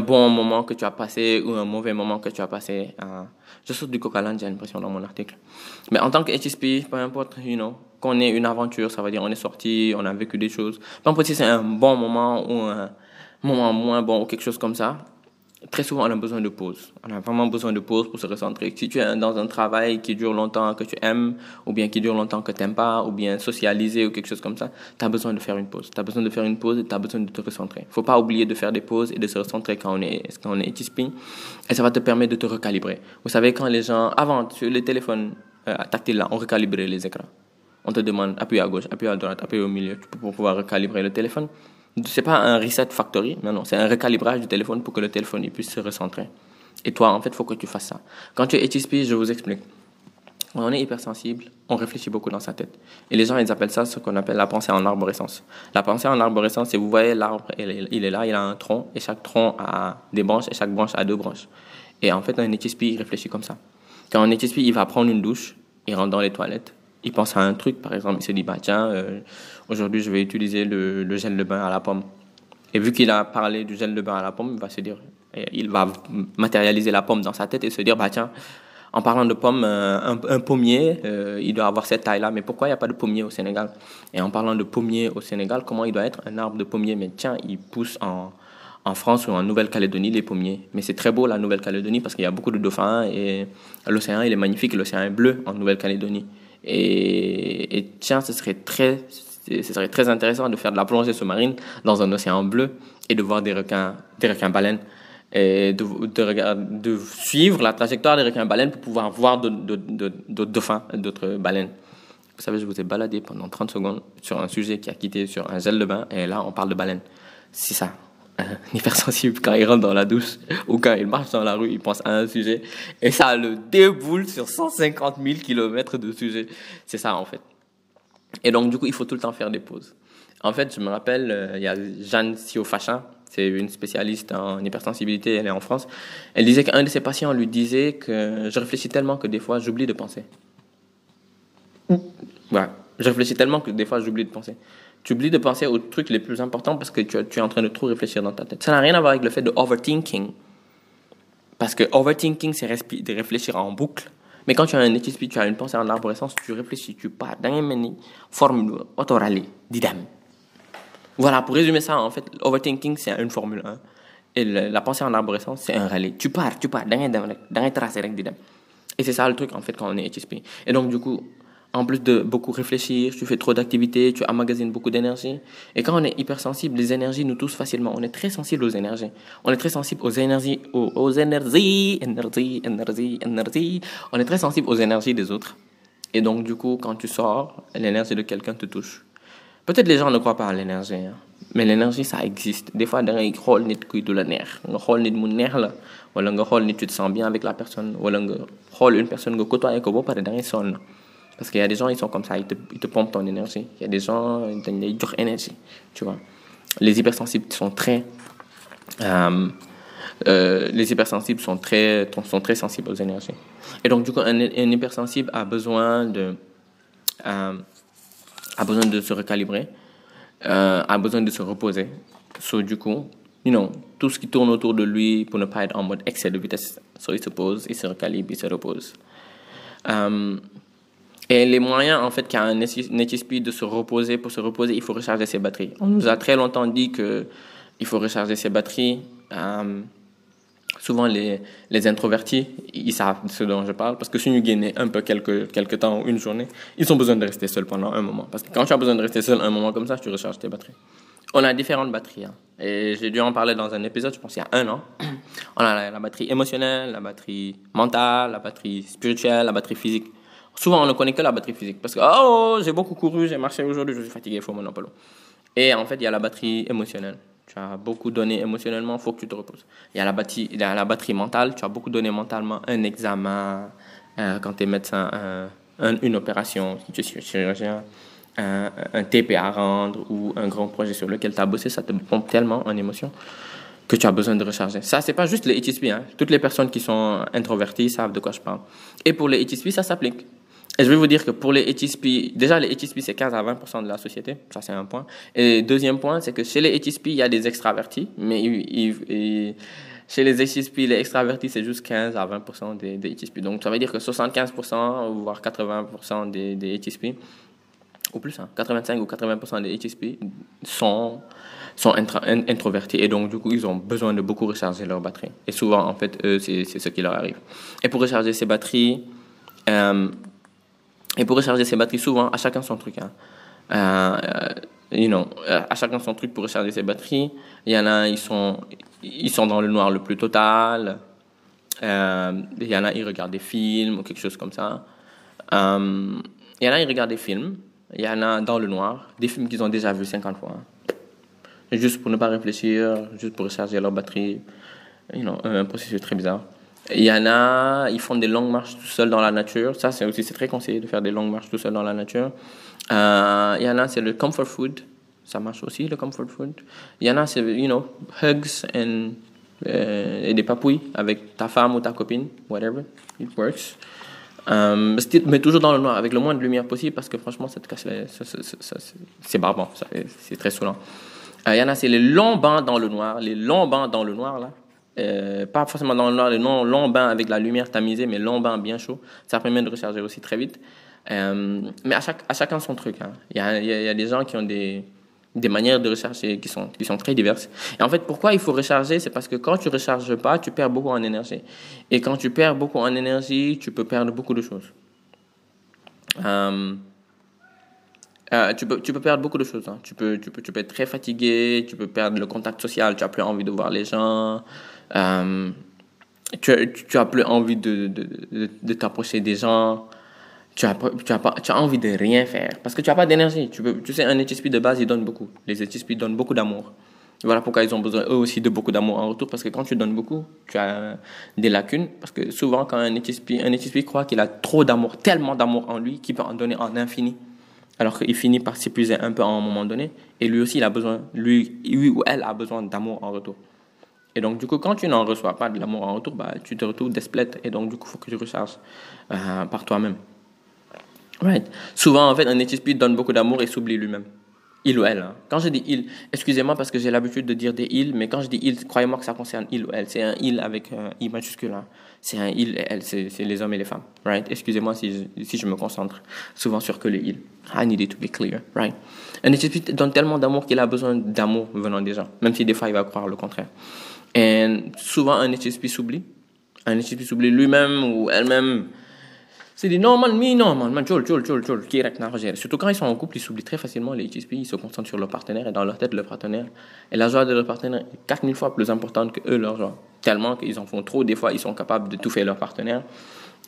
bon moment que tu as passé ou un mauvais moment que tu as passé. Hein. Je saute du coca j'ai l'impression dans mon article. Mais en tant que HSP, peu importe, you know, qu'on ait une aventure, ça veut dire on est sorti, on a vécu des choses. Peu importe si c'est un bon moment ou un moment moins bon ou quelque chose comme ça très souvent, on a besoin de pause. On a vraiment besoin de pause pour se recentrer. Si tu es dans un travail qui dure longtemps, que tu aimes, ou bien qui dure longtemps que tu n'aimes pas, ou bien socialiser ou quelque chose comme ça, tu as besoin de faire une pause. Tu as besoin de faire une pause et tu as besoin de te recentrer. Il faut pas oublier de faire des pauses et de se recentrer quand on est, quand on est Et ça va te permettre de te recalibrer. Vous savez, quand les gens, avant, sur les téléphones euh, tactiles, on recalibrait les écrans. On te demande appuyer à gauche, appuyer à droite, appuyer au milieu pour pouvoir recalibrer le téléphone c'est pas un reset factory, mais non, c'est un recalibrage du téléphone pour que le téléphone puisse se recentrer. Et toi, en fait, il faut que tu fasses ça. Quand tu es HSP, je vous explique. On est hypersensible, on réfléchit beaucoup dans sa tête. Et les gens, ils appellent ça ce qu'on appelle la pensée en arborescence. La pensée en arborescence, c'est vous voyez l'arbre, il est là, il a un tronc, et chaque tronc a des branches, et chaque branche a deux branches. Et en fait, un HSP, il réfléchit comme ça. Quand un HSP, il va prendre une douche, il rentre dans les toilettes, il pense à un truc, par exemple, il se dit, bah tiens, euh, aujourd'hui je vais utiliser le, le, gel de bain à la pomme. Et vu qu'il a parlé du gel de bain à la pomme, il va se dire, il va matérialiser la pomme dans sa tête et se dire, bah tiens, en parlant de pomme, euh, un, pommier, euh, il doit avoir cette taille-là, mais pourquoi il n'y a pas de pommier au Sénégal? Et en parlant de pommier au Sénégal, comment il doit être un arbre de pommier? Mais tiens, il pousse en, France ou en Nouvelle-Calédonie les pommiers. Mais c'est très beau la Nouvelle-Calédonie parce qu'il y a beaucoup de dauphins et l'océan il est magnifique, l'océan est bleu en Nouvelle-Calédonie. Et, tiens, ce serait très, ce serait très intéressant de faire de la plongée sous-marine dans un océan bleu et de voir des requins, des requins baleines et de, suivre la trajectoire des requins baleines pour pouvoir voir d'autres dauphins, d'autres baleines. Vous savez, je vous ai baladé pendant 30 secondes sur un sujet qui a quitté sur un gel de bain et là, on parle de baleines. C'est ça un hypersensible, quand il rentre dans la douche ou quand il marche dans la rue, il pense à un sujet et ça le déboule sur 150 000 km de sujet. C'est ça en fait. Et donc du coup, il faut tout le temps faire des pauses. En fait, je me rappelle, euh, il y a Jeanne Siofachin, c'est une spécialiste en hypersensibilité, elle est en France. Elle disait qu'un de ses patients lui disait que je réfléchis tellement que des fois j'oublie de penser. Ouais, je réfléchis tellement que des fois j'oublie de penser tu oublies de penser aux trucs les plus importants parce que tu, es en train de trop réfléchir dans ta tête. Ça n'a rien à voir avec le fait de overthinking. Parce que overthinking, c'est de réfléchir en boucle. Mais quand tu as un HSP, tu as une pensée en arborescence, tu réfléchis, tu pars dans une formule autorale, d'idem. Voilà, pour résumer ça, en fait, overthinking, c'est une formule 1. Et la pensée en arborescence, c'est un rallye. Tu pars, tu pars, dans une tracé, d'idem. Et c'est ça le truc, en fait, quand on est HSP. Et donc, du coup, En plus de beaucoup réfléchir, tu fais trop d'activités, tu emmagasines beaucoup d'énergie. Et quand on est hypersensible, les énergies nous touchent facilement. On est très sensible aux énergies. On est très sensible aux énergies, aux, aux énergies, énergie, énergie, énergie. On est très sensible aux énergies des autres. Et donc, du coup, quand tu sors, l'énergie de quelqu'un te touche. Peut-être les gens ne croient pas à l'énergie, hein. mais l'énergie, ça existe. Des fois, la tu te sens bien avec la personne wala nga xool une personne nga côtoyer ko ba pare da parce qu'il y a des gens ils sont comme ça ils te ils te pompent ton énergie il y a des gens dañ lay jox énergie tu vois les hypersensibles sont très euh, euh, les hypersensibles sont très sont très sensibles aux énergies et donc du coup un, hypersensible a besoin de euh, a besoin de se recalibrer, a besoin de se reposer. So, du coup, you tout ce qui tourne autour de lui pour ne pas être en mode excès de vitesse. So, il se pose, il se recalibre, il se repose. Et les moyens, en fait, qu'a un HSP de se reposer, pour se reposer, il faut recharger ses batteries. On nous a très longtemps dit que il faut recharger ses batteries. Euh, souvent, les, les introvertis, ils savent de ce dont je parle, parce que si nous gagnons un peu quelques, quelques temps, une journée, ils ont besoin de rester seuls pendant un moment. Parce que quand tu as besoin de rester seul un moment comme ça, tu recharges tes batteries. On a différentes batteries. Hein. Et j'ai dû en parler dans un épisode, je pense il y a un an. On a la, la batterie émotionnelle, la batterie mentale, la batterie spirituelle, la batterie physique. Souvent, on ne connaît que la batterie physique. Parce que, oh, j'ai beaucoup couru, j'ai marché aujourd'hui, je suis fatigué, il faut mon. Et en fait, il y a la batterie émotionnelle. Tu as beaucoup donné émotionnellement, il faut que tu te reposes. Il y a la batterie, il y a la batterie mentale, tu as beaucoup donné mentalement, un examen, euh, quand tu es médecin, un, un, une opération, si tu es chirurgien, un, un, TP à rendre ou un grand projet sur lequel tu as bossé, ça te pompe tellement en émotion que tu as besoin de recharger. Ça, c'est pas juste les HSP. Hein. Toutes les personnes qui sont introverties savent de quoi je parle. Et pour les HSP, ça s'applique. Et je vais vous dire que pour les HSP, déjà les HSP c'est 15 à 20% de la société, ça c'est un point. Et deuxième point, c'est que chez les HSP, il y a des extravertis, mais chez les HSP, les extravertis c'est juste 15 à 20% des, des HSP. Donc ça veut dire que 75% voire 80% des, des HSP, ou plus, hein, 85 ou 80% des HSP sont sont introvertis et donc du coup ils ont besoin de beaucoup recharger leur batterie. Et souvent en fait eux c'est ce qui leur arrive. Et pour recharger ces batteries euh, et pour recharger ses batteries, souvent, à chacun son truc. Hein. Euh, you know, à chacun son truc pour recharger ses batteries. Il y en a, ils sont, ils sont dans le noir le plus total. Euh, il y en a, ils regardent des films ou quelque chose comme ça. Euh, il y en a, ils regardent des films. Il y en a dans le noir, des films qu'ils ont déjà vus 50 fois. Juste pour ne pas réfléchir, juste pour recharger leur batterie. You know, un processus très bizarre. Il y en a, ils font des longues marches tout seuls dans la nature. Ça, c'est aussi c'est très conseillé de faire des longues marches tout seul dans la nature. Euh, il y en a, c'est le comfort food. Ça marche aussi, le comfort food. Il y en a, c'est, you know, hugs and, euh, et des papouilles avec ta femme ou ta copine, whatever. It works. Euh, mais toujours dans le noir, avec le moins de lumière possible, parce que franchement, ça te casse les... C'est barbant, c'est très saoulant. Euh, il y en a, c'est les longs bains dans le noir. Les longs bains dans le noir, là. Euh, pas forcément dans le noir, les longs, longs bains avec la lumière tamisée, mais longs bains bien chauds. Ça permet de recharger aussi très vite. Euh, mais à, chaque, à chacun son truc. Hein. Il, y a, y a des gens qui ont des, des manières de recharger qui sont, qui sont très diverses. Et en fait, pourquoi il faut recharger? C'est parce que quand tu recharges pas, tu perds beaucoup en énergie. Et quand tu perds beaucoup en énergie, tu peux perdre beaucoup de choses. Euh, tu, peux, tu peux perdre beaucoup de choses. Hein. Tu, peux, tu, peux, tu peux être très fatigué, tu peux perdre le contact social, tu n'as plus envie de voir les gens. Euh, tu, tu as plus envie de, de, de, t'approcher des gens. Tu as, tu, as pas, tu as envie de rien faire parce que tu n'as pas d'énergie. Tu, tu sais, un HSP de base, il donne beaucoup. Les HSP donnent beaucoup d'amour. Voilà pourquoi ils ont besoin eux aussi de beaucoup d'amour en retour parce que quand tu donnes beaucoup, tu as des lacunes. Parce que souvent, quand un HSP, un croit qu'il a trop d'amour, tellement d'amour en lui qu'il peut en donner en infini. Alors qu'il finit par s'épuiser un peu à un moment donné. Et lui aussi, il a besoin, lui, lui ou elle a besoin d'amour en retour. Et donc, du coup, quand tu n'en reçois pas de l'amour en retour, bah, tu te retrouves desplet. Et donc, du coup, il faut que tu recharges euh, par toi-même. Right. Souvent, en fait, un HSP donne beaucoup d'amour et s'oublie lui-même. Il ou elle. Hein. Quand je dis il, excusez-moi parce que j'ai l'habitude de dire des il, mais quand je dis il, croyez-moi que ça concerne il ou elle. C'est un il avec un i majuscule. Hein. C'est un il et elle, c'est les hommes et les femmes. Right? Excusez-moi si, je, me concentre souvent sur que les il. I need it to be clear. Right? Un HSP donne tellement d'amour qu'il a besoin d'amour venant des gens, même si des fois il va croire le contraire. Et souvent, un HSP s'oublie. Un HSP s'oublie lui-même ou elle-même. C'est des normal, mais normal, man, tchol, tchol, tchol, tchol, qui est. Surtout quand ils sont en couple, ils s'oublient très facilement les HSP, ils se concentrent sur leur partenaire et dans leur tête, leur partenaire. Et la joie de leur partenaire est 4000 fois plus importante que eux, leur joie. Tellement qu'ils en font trop, des fois, ils sont capables de tout faire leur partenaire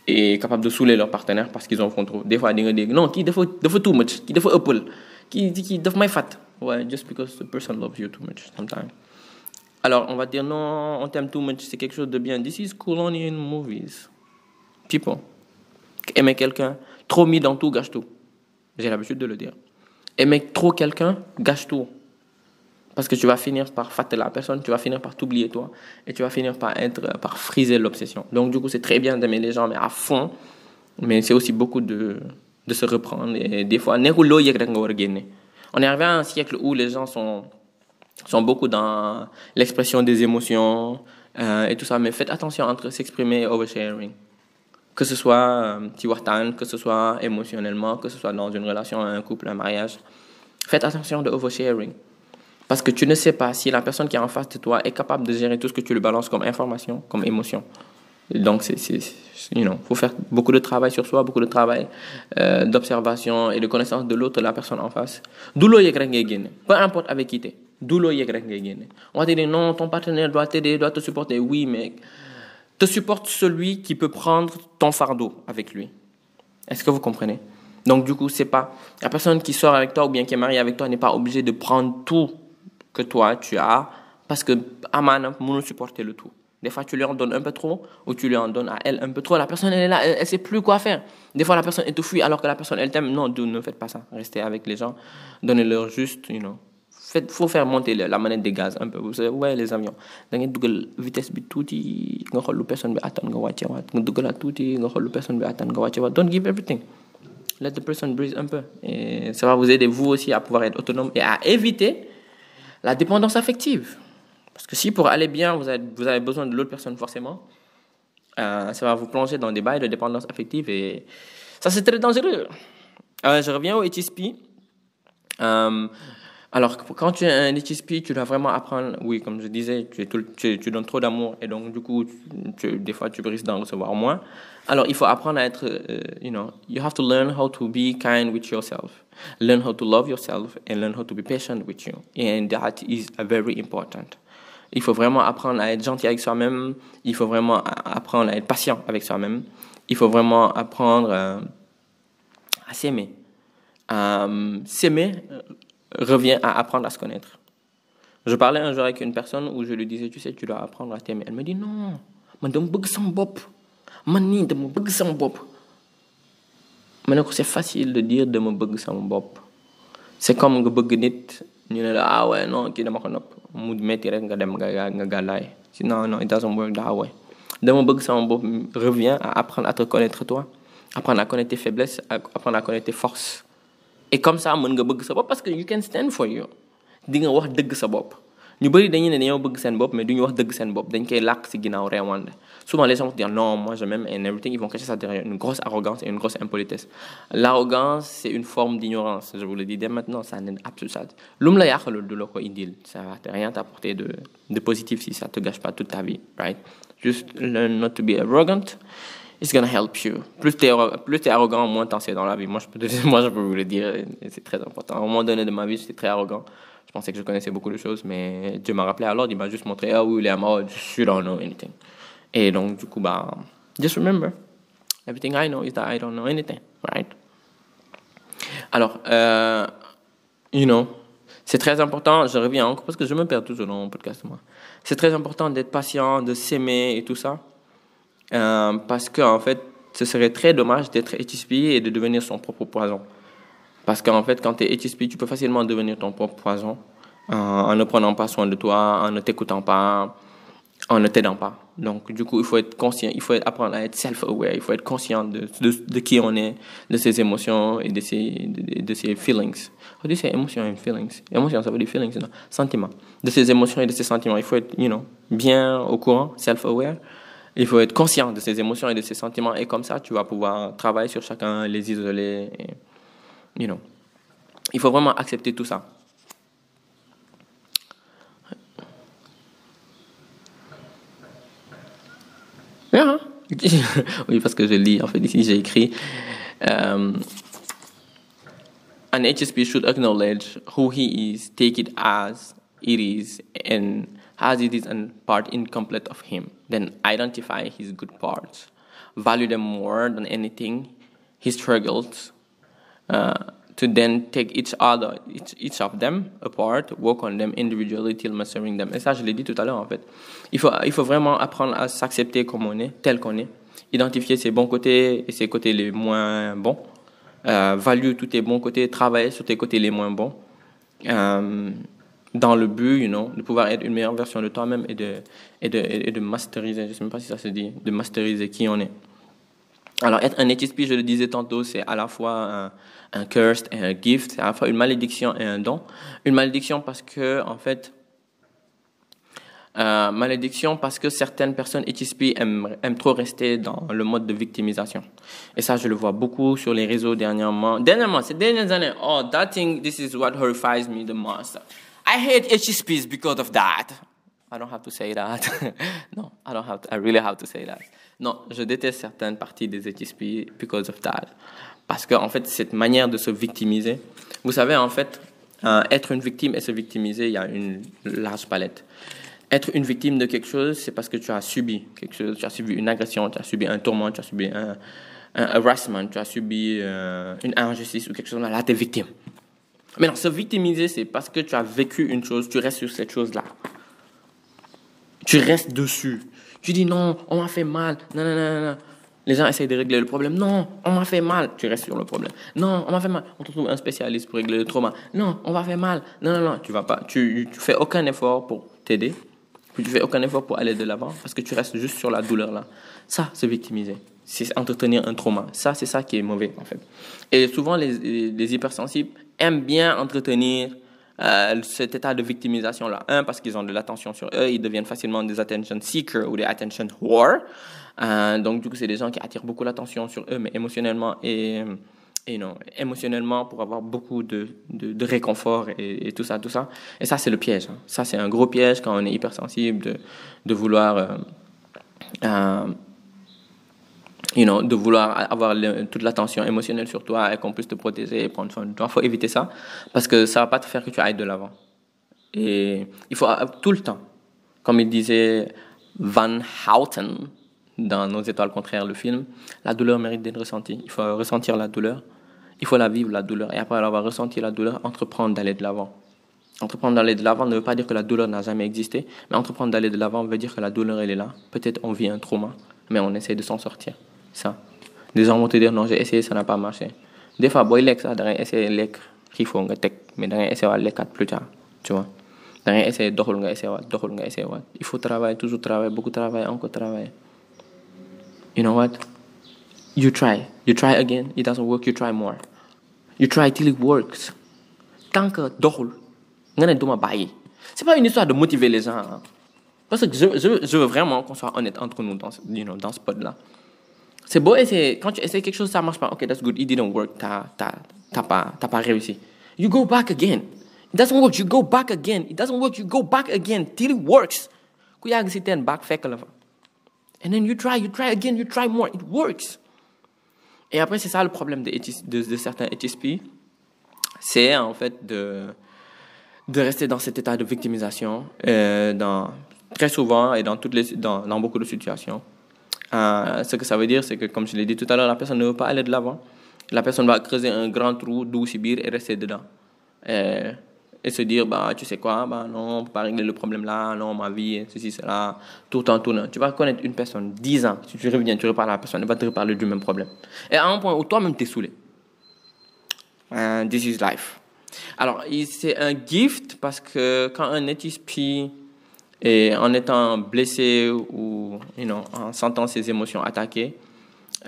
et capables de saouler leur partenaire parce qu'ils en font trop. Des fois, ils disent, non, qui de too much, qui de apple, qui, qui my fat. Ouais, just because the person loves you too much sometimes. Alors, on va dire non, on t'aime too much, c'est quelque chose de bien. This is in movies. People aimer quelqu'un, trop mis dans tout, gâche tout. J'ai l'habitude de le dire. Aimer trop quelqu'un, gâche tout. Parce que tu vas finir par fater la personne, tu vas finir par t'oublier toi, et tu vas finir par être, par friser l'obsession. Donc du coup, c'est très bien d'aimer les gens, mais à fond. Mais c'est aussi beaucoup de, de se reprendre. Et des fois, on est arrivé à un siècle où les gens sont, sont beaucoup dans l'expression des émotions euh, et tout ça. Mais faites attention entre s'exprimer et oversharing que ce soit euh, que ce soit émotionnellement, que ce soit dans une relation, un couple, un mariage. Faites attention de oversharing. Parce que tu ne sais pas si la personne qui est en face de toi est capable de gérer tout ce que tu lui balances comme information, comme émotion. Donc, c'est, you know, faut faire beaucoup de travail sur soi, beaucoup de travail euh, d'observation et de connaissance de l'autre, la personne en face. D'où Peu importe avec qui D'où On va te dire, non, ton partenaire doit t'aider, doit te supporter. Oui, mais te supporte celui qui peut prendre ton fardeau avec lui. Est-ce que vous comprenez? Donc du coup, c'est pas la personne qui sort avec toi ou bien qui est mariée avec toi n'est pas obligée de prendre tout que toi tu as parce que Amana ne supporter le tout. Des fois, tu lui en donnes un peu trop ou tu lui en donnes à elle un peu trop. La personne, elle est là, elle, ne sait plus quoi faire. Des fois, la personne, elle te fuit alors que la personne, elle t'aime. Non, ne faites pas ça. Restez avec les gens. Donnez-leur juste, you know, il faut faire monter la manette des gaz un peu. Vous ouais les avions. Da ngeen dugal vitesse bi tuuti nga xool lu personne bi attan nga wàcce waat. Nga dugalaat tuuti nga xool lu personne bi attan nga wàcce waat. Don't give everything. Let the person breathe un peu. Et ça va vous aider vous aussi à pouvoir être autonome et à éviter la dépendance affective. Parce que si pour aller bien vous avez, vous avez besoin de l'autre personne forcément euh, ça va vous plonger dans des bails de dépendance affective et ça c'est très dangereux. Euh, je reviens au HSP euh, alors, quand tu es un HSP, tu dois vraiment apprendre, oui, comme je disais, tu, tu, tu donnes trop d'amour et donc, du coup, tu, des fois, tu risques d'en recevoir moins. Alors, il faut apprendre à être, uh, you know, you have to learn how to be kind with yourself, learn how to love yourself, and learn how to be patient with you. And that is very important. Il faut vraiment apprendre à être gentil avec soi-même. Il faut vraiment apprendre à être patient avec soi-même. Il faut vraiment apprendre uh, à s'aimer. Um, s'aimer revient à apprendre à se connaître. Je parlais un jour avec une personne où je lui disais, tu sais, tu dois apprendre à t'aimer. Elle me dit, non, c'est facile de dire c'est comme ah ouais non non non it doesn't work that way. Revient à apprendre à te connaître toi. Apprendre à connaître tes faiblesses apprendre à connaître tes forces et comme ça mën nga bëgg sa bopp parce que you can stand for you. Di nga wax dëgg sa bopp. Ñu bëri dañuy ne dañoo bëgg seen bopp mais duñu wax dëgg seen bopp. Dañ koy làq si ginnaaw reewande souvent les gens vont dire non moi je m'aime and everything ils vont cacher ça derrière une grosse arrogance et une grosse impolitesse. L'arrogance c'est une forme d'ignorance. Je vous le dis dès maintenant ça n'est absolument ça lu mu la yàqalul du la indil. Ça va rien t'apporter de de positif si ça te gâche pas toute ta vie right? Just learn not to be arrogant it's gonna help you. Plus tu es, arrogant, moins t'en sais dans la vie. Moi je, peux, vous le dire, c'est très important. À un moment donné de ma vie, j'étais très arrogant. Je pensais que je connaissais beaucoup de choses, mais Dieu m'a rappelé alors, il m'a juste montré, ah oui, William, oh, you don't know anything. Et donc, du coup, bah, just remember, everything I know is that I don't know anything, right? Alors, euh, you know, c'est très important, je reviens encore parce que je me perds toujours dans mon podcast, moi. C'est très important d'être patient, de s'aimer et tout ça. Euh, parce qu'en en fait, ce serait très dommage d'être étispillé et de devenir son propre poison. Parce qu'en fait, quand tu es étispillé, tu peux facilement devenir ton propre poison euh, en ne prenant pas soin de toi, en ne t'écoutant pas, en ne t'aidant pas. Donc, du coup, il faut être conscient, il faut apprendre à être self-aware, il faut être conscient de, de, qui on est, de ses émotions et de ses, de, ses feelings. On dit c'est émotions et feelings. Émotions, ça veut dire feelings, non? Sentiments. De ses émotions et de ses sentiments. Il faut être, you know, bien au courant, self-aware. Il faut être conscient de ses émotions et de ses sentiments. Et comme ça, tu vas pouvoir travailler sur chacun, les isoler. You know. Il faut vraiment accepter tout ça. Yeah, oui, parce que je lis. En fait, ici, j'ai écrit. Um, an HSP should acknowledge who he is, take it as it is, and as it is a part incomplete of him. Then identify his good parts. Value them more than anything, his struggles. Uh, to then take each other, each, each of them apart, work on them individually till mastering them. Et ça, je l'ai dit tout à l'heure, en fait. Il faut, il faut vraiment apprendre à s'accepter comme on est, tel qu'on est. Identifier ses bons côtés et ses côtés les moins bons. Euh, value tous tes bons côtés, travailler sur tes côtés les moins bons. Euh, dans le but, you know, de pouvoir être une meilleure version de toi-même et de, et, de, et de masteriser, je ne sais même pas si ça se dit, de masteriser qui on est. Alors, être un HSP, je le disais tantôt, c'est à la fois un, un curse et un gift, c'est à la fois une malédiction et un don. Une malédiction parce que, en fait, euh, malédiction parce que certaines personnes HSP aiment, aiment, trop rester dans le mode de victimisation. Et ça, je le vois beaucoup sur les réseaux dernièrement. Dernièrement, ces dernières années, oh, that thing, this is what horrifies me the most. I hate HSPs because of that. I don't have to say that. no, I don't have to, I really have to say that. Non, je déteste certaines parties des HSP because of that. Parce que, en fait, cette manière de se victimiser, vous savez, en fait, euh, être une victime et se victimiser, il y a une large palette. Être une victime de quelque chose, c'est parce que tu as subi quelque chose, tu as subi une agression, tu as subi un tourment, tu as subi un, un harassment, tu as subi euh, une injustice ou quelque chose. Là, tu es victime. Mais non, se victimiser, c'est parce que tu as vécu une chose, tu restes sur cette chose-là. Tu restes dessus. Tu dis non, on m'a fait mal. Non, non, non, non. Les gens essayent de régler le problème. Non, on m'a fait mal. Tu restes sur le problème. Non, on m'a fait mal. On te trouve un spécialiste pour régler le trauma. Non, on m'a fait mal. Non, non, non. Tu vas pas. Tu, tu fais aucun effort pour t'aider. Puis tu fais aucun effort pour aller de l'avant parce que tu restes juste sur la douleur là. Ça, c'est victimiser. C'est entretenir un trauma. Ça, c'est ça qui est mauvais en fait. Et souvent, les hypersensibles aiment bien entretenir euh, cet état de victimisation-là. Un, parce qu'ils ont de l'attention sur eux, ils deviennent facilement des attention seekers ou des attention whore. Euh, donc, du coup, c'est des gens qui attirent beaucoup l'attention sur eux, mais émotionnellement et, et non, émotionnellement pour avoir beaucoup de, de, réconfort et, tout ça, tout ça. Et ça, c'est le piège. Hein. Ça, c'est un gros piège quand on est hypersensible de, de vouloir euh you know, de vouloir avoir toute l'attention émotionnelle sur toi et qu'on puisse te protéger et prendre soin de toi. Il faut éviter ça parce que ça ne va pas te faire que tu ailles de l'avant. Et il faut tout le temps, comme il disait Van Houten dans Nos étoiles contraires, le film, la douleur mérite d'être ressentie. Il faut ressentir la douleur, il faut la vivre, la douleur. Et après avoir ressenti la douleur, entreprendre d'aller de l'avant. Entreprendre d'aller de l'avant ne veut pas dire que la douleur n'a jamais existé, mais entreprendre d'aller de l'avant veut dire que la douleur, elle est là. Peut-être on vit un trauma, mais on essaie de s'en sortir. Ça. Des gens vont te dire non j'ai essayé ça n'a pas marché. Des fois booy lekk sax da ngay essayer lekk xiifoo nga teg mais da ngay essayer waat plus tard tu vois. Da ngay essayer doxul nga essayer waat doxul nga essayer waat. Il faut travailler toujours travailler beaucoup travailler encore travailler. You know what? You try you try again it doesn't work you try more. You try till it works. Tant que doxul nga ne duma bàyyi. C'est pas une histoire de motiver les gens hein. parce que je, je, je veux vraiment qu'on soit honnête entre nous dans, you know, dans ce pod là C'est beau essayer. Quand tu essaies quelque chose, ça marche pas. Ok, that's good. It didn't work. T'as, t'as, t'as pas, t'as pas réussi. You go back again. It doesn't work. You go back again. It doesn't work. You go back again till it works. Ku yàgg si teen back fekk la fa. And then you try, you try again, you try more. It works. Et après, c'est ça le problème de, de, de certains HSP. C'est en fait de, de rester dans cet état de victimisation euh, dans, très souvent et dans, toutes les, dans, dans beaucoup de situations. Euh, ce que ça veut dire, c'est que, comme je l'ai dit tout à l'heure, la personne ne veut pas aller de l'avant. La personne va creuser un grand trou d'où subir et rester dedans. Et, et, se dire, bah, tu sais quoi, bah, non, on peut pas régler le problème là, non, ma vie, ceci, cela, tout en tournant. Tu vas connaître une personne 10 ans, si tu reviens, tu reparles à la personne, elle va te reparler du même problème. Et à un point où toi-même t'es saoulé. And this is life. Alors, c'est un gift parce que quand un HSP et en étant blessé ou you know, en sentant ses émotions attaquées,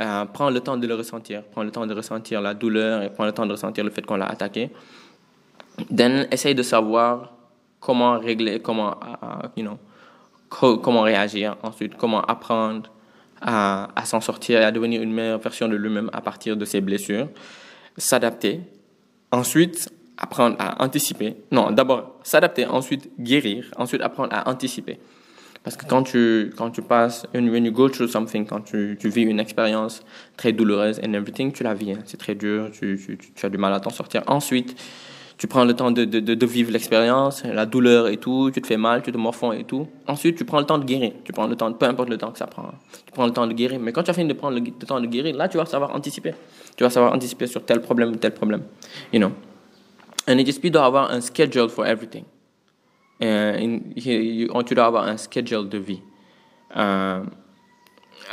euh, prends le temps de le ressentir. Prends le temps de ressentir la douleur et prends le temps de ressentir le fait qu'on l'a attaqué. Then, essaye de savoir comment régler, comment, uh, you know, co comment réagir. Ensuite, comment apprendre à, à s'en sortir et à devenir une meilleure version de lui-même à partir de ses blessures. S'adapter. Ensuite, apprendre à anticiper. Non, d'abord s'adapter, ensuite guérir, ensuite apprendre à anticiper. Parce que quand tu, quand tu passes, through something, quand tu, vis une expérience très douloureuse and everything, tu la vis. Hein. C'est très dur, tu, tu, tu, as du mal à t'en sortir. Ensuite, tu prends le temps de, de, de vivre l'expérience, la douleur et tout, tu te fais mal, tu te morfonds et tout. Ensuite, tu prends le temps de guérir. Tu prends le temps, peu importe le temps que ça prend. Tu prends le temps de guérir. Mais quand tu as fini de prendre le, temps de guérir, là, tu vas savoir anticiper. Tu vas savoir anticiper sur tel problème ou tel problème. You know. Un HSP doit avoir un schedule for everything. Euh, tu dois avoir un schedule de vie. Euh,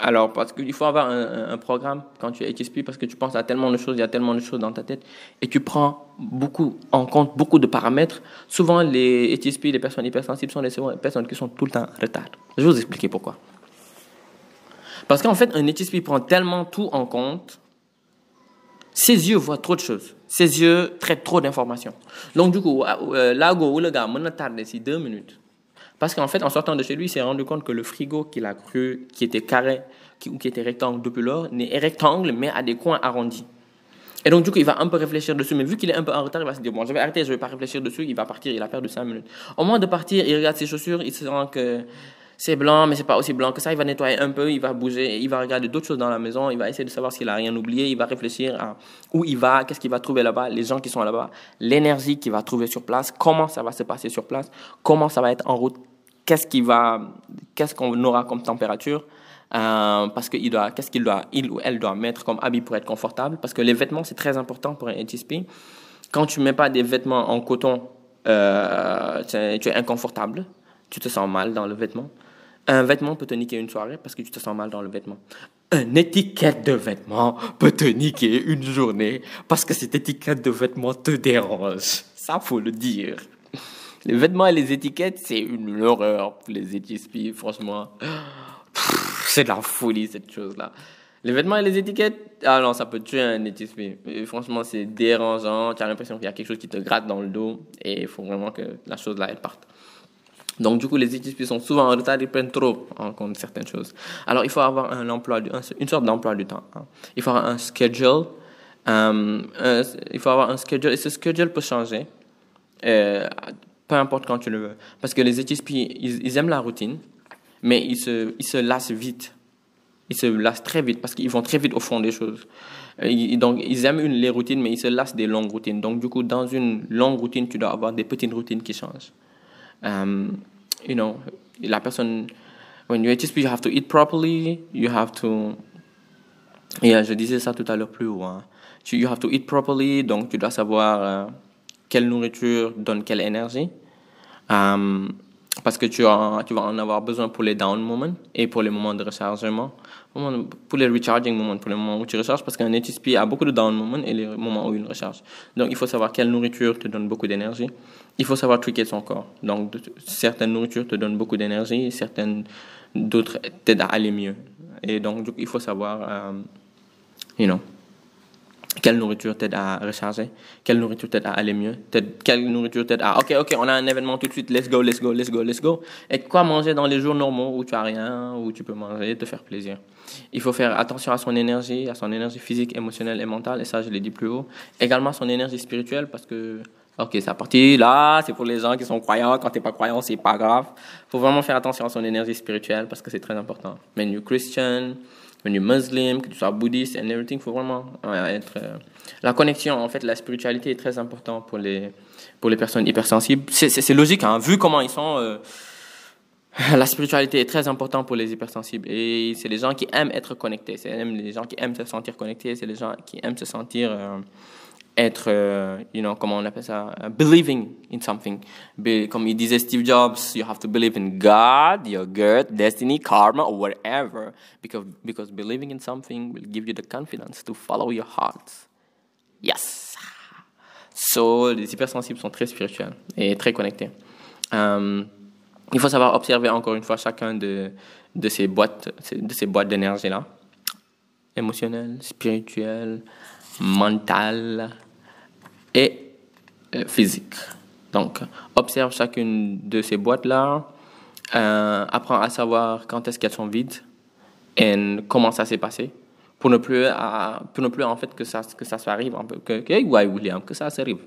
alors, parce qu'il faut avoir un, programme quand tu es HSP, parce que tu penses à tellement de choses, il y a tellement de choses dans ta tête, et tu prends beaucoup en compte beaucoup de paramètres. Souvent, les HSP, les personnes hypersensibles, sont les personnes qui sont tout le temps en retard. Je vais vous expliquer pourquoi. Parce qu'en fait, un HSP prend tellement tout en compte, ses yeux voient trop de choses. Ses yeux traitent trop d'informations. Donc, du coup, euh, là où le gars m'a tardé ici deux minutes. Parce qu'en fait, en sortant de chez lui, il s'est rendu compte que le frigo qu'il a cru, qui était carré, ou qui était rectangle depuis lors, n'est rectangle, mais a des coins arrondis. Et donc, du coup, il va un peu réfléchir dessus. Mais vu qu'il est un peu en retard, il va se dire Bon, je vais arrêter, je ne vais pas réfléchir dessus. Il va partir, il a perdu cinq minutes. Au moins de partir, il regarde ses chaussures, il se rend que c'est blanc, mais c'est pas aussi blanc que ça. Il va nettoyer un peu, il va bouger, il va regarder d'autres choses dans la maison, il va essayer de savoir s'il a rien oublié, il va réfléchir à où il va, qu'est-ce qu'il va trouver là-bas, les gens qui sont là-bas, l'énergie qu'il va trouver sur place, comment ça va se passer sur place, comment ça va être en route, qu'est-ce qu'il va, qu'est-ce qu'on aura comme température. Euh, parce qu'il doit, qu'est-ce qu'il doit, il ou elle doit mettre comme habit pour être confortable, parce que les vêtements c'est très important pour un HSP. Quand tu mets pas des vêtements en coton, euh, tu es inconfortable, tu te sens mal dans le vêtement. Un vêtement peut te niquer une soirée parce que tu te sens mal dans le vêtement. Une étiquette de vêtement peut te niquer une journée parce que cette étiquette de vêtement te dérange. Ça, faut le dire. Les vêtements et les étiquettes, c'est une horreur pour les HSP, franchement. C'est de la folie, cette chose-là. Les vêtements et les étiquettes, ah non, ça peut tuer un HSP. franchement, c'est dérangeant. Tu as l'impression qu'il y a quelque chose qui te gratte dans le dos et il faut vraiment que la chose-là, elle parte. Donc, du coup, les études sont souvent en retard, ils prennent trop en compte certaines choses. Alors, il faut avoir un emploi, une sorte d'emploi du temps. Hein. Il faut avoir un schedule. Euh, il faut avoir un schedule, et ce schedule peut changer, euh, peu importe quand tu le veux. Parce que les HSP, ils, aiment la routine, mais ils se, ils se lassent vite. Ils se lassent très vite parce qu'ils vont très vite au fond des choses. Euh, donc, ils aiment les routines, mais ils se lassent des longues routines. Donc, du coup, dans une longue routine, tu dois avoir des petites routines qui changent. Um, you know, la personne, when you HSP, you have to eat properly, you have to, yeah, je disais ça tout à l'heure plus haut, hein. you have to eat properly, donc tu dois savoir euh, quelle nourriture donne quelle énergie. Um, parce que tu, as, tu vas en avoir besoin pour les down moments et pour les moments de rechargement, pour les recharging moments, pour les moments où tu recharges, parce qu'un HSP a beaucoup de down moments et les moments où il recharge. Donc il faut savoir quelle nourriture te donne beaucoup d'énergie il faut savoir tricker son corps. Donc, certaines nourritures te donnent beaucoup d'énergie, certaines d'autres t'aident à aller mieux. Et donc, il faut savoir, euh, you know, quelle nourriture t'aide à recharger, quelle nourriture t'aide à aller mieux, quelle nourriture t'aide à, ok, ok, on a un événement tout de suite, let's go, let's go, let's go, let's go. Et quoi manger dans les jours normaux où tu as rien, où tu peux manger, te faire plaisir? Il faut faire attention à son énergie, à son énergie physique, émotionnelle et mentale, et ça, je l'ai dit plus haut. Également son énergie spirituelle, parce que Ok, c'est parti. Là, c'est pour les gens qui sont croyants. Quand tu n'es pas croyant, c'est pas grave. Faut vraiment faire attention à son énergie spirituelle parce que c'est très important. You're Christian, when you're Muslim, que tu sois bouddhiste and everything, faut vraiment être. Euh, la connexion, en fait, la spiritualité est très importante pour les, pour les personnes hypersensibles. C'est logique, hein, vu comment ils sont. Euh, la spiritualité est très importante pour les hypersensibles et c'est les gens qui aiment être connectés, c'est les gens qui aiment se sentir connectés, c'est les gens qui aiment se sentir euh, être, euh, you know, comment on appelle ça, uh, believing in something. comme il disait Steve Jobs, you have to believe in God, your God, destiny, karma, or whatever, because, because believing in something will give you the confidence to follow your heart. Yes! So, les hypersensibles sont très spirituels et très connectés. Um, il faut savoir observer encore une fois chacun de, de ces boîtes, de ces boîtes d'énergie-là. Émotionnelle, spirituelle, mentale, et euh, physique. Donc, observe chacune de ces boîtes-là, euh, apprends à savoir quand est-ce qu'elles sont vides et comment ça s'est passé pour ne plus pour ne plus en fait que ça que ça arrive que, que William que ça s'arrive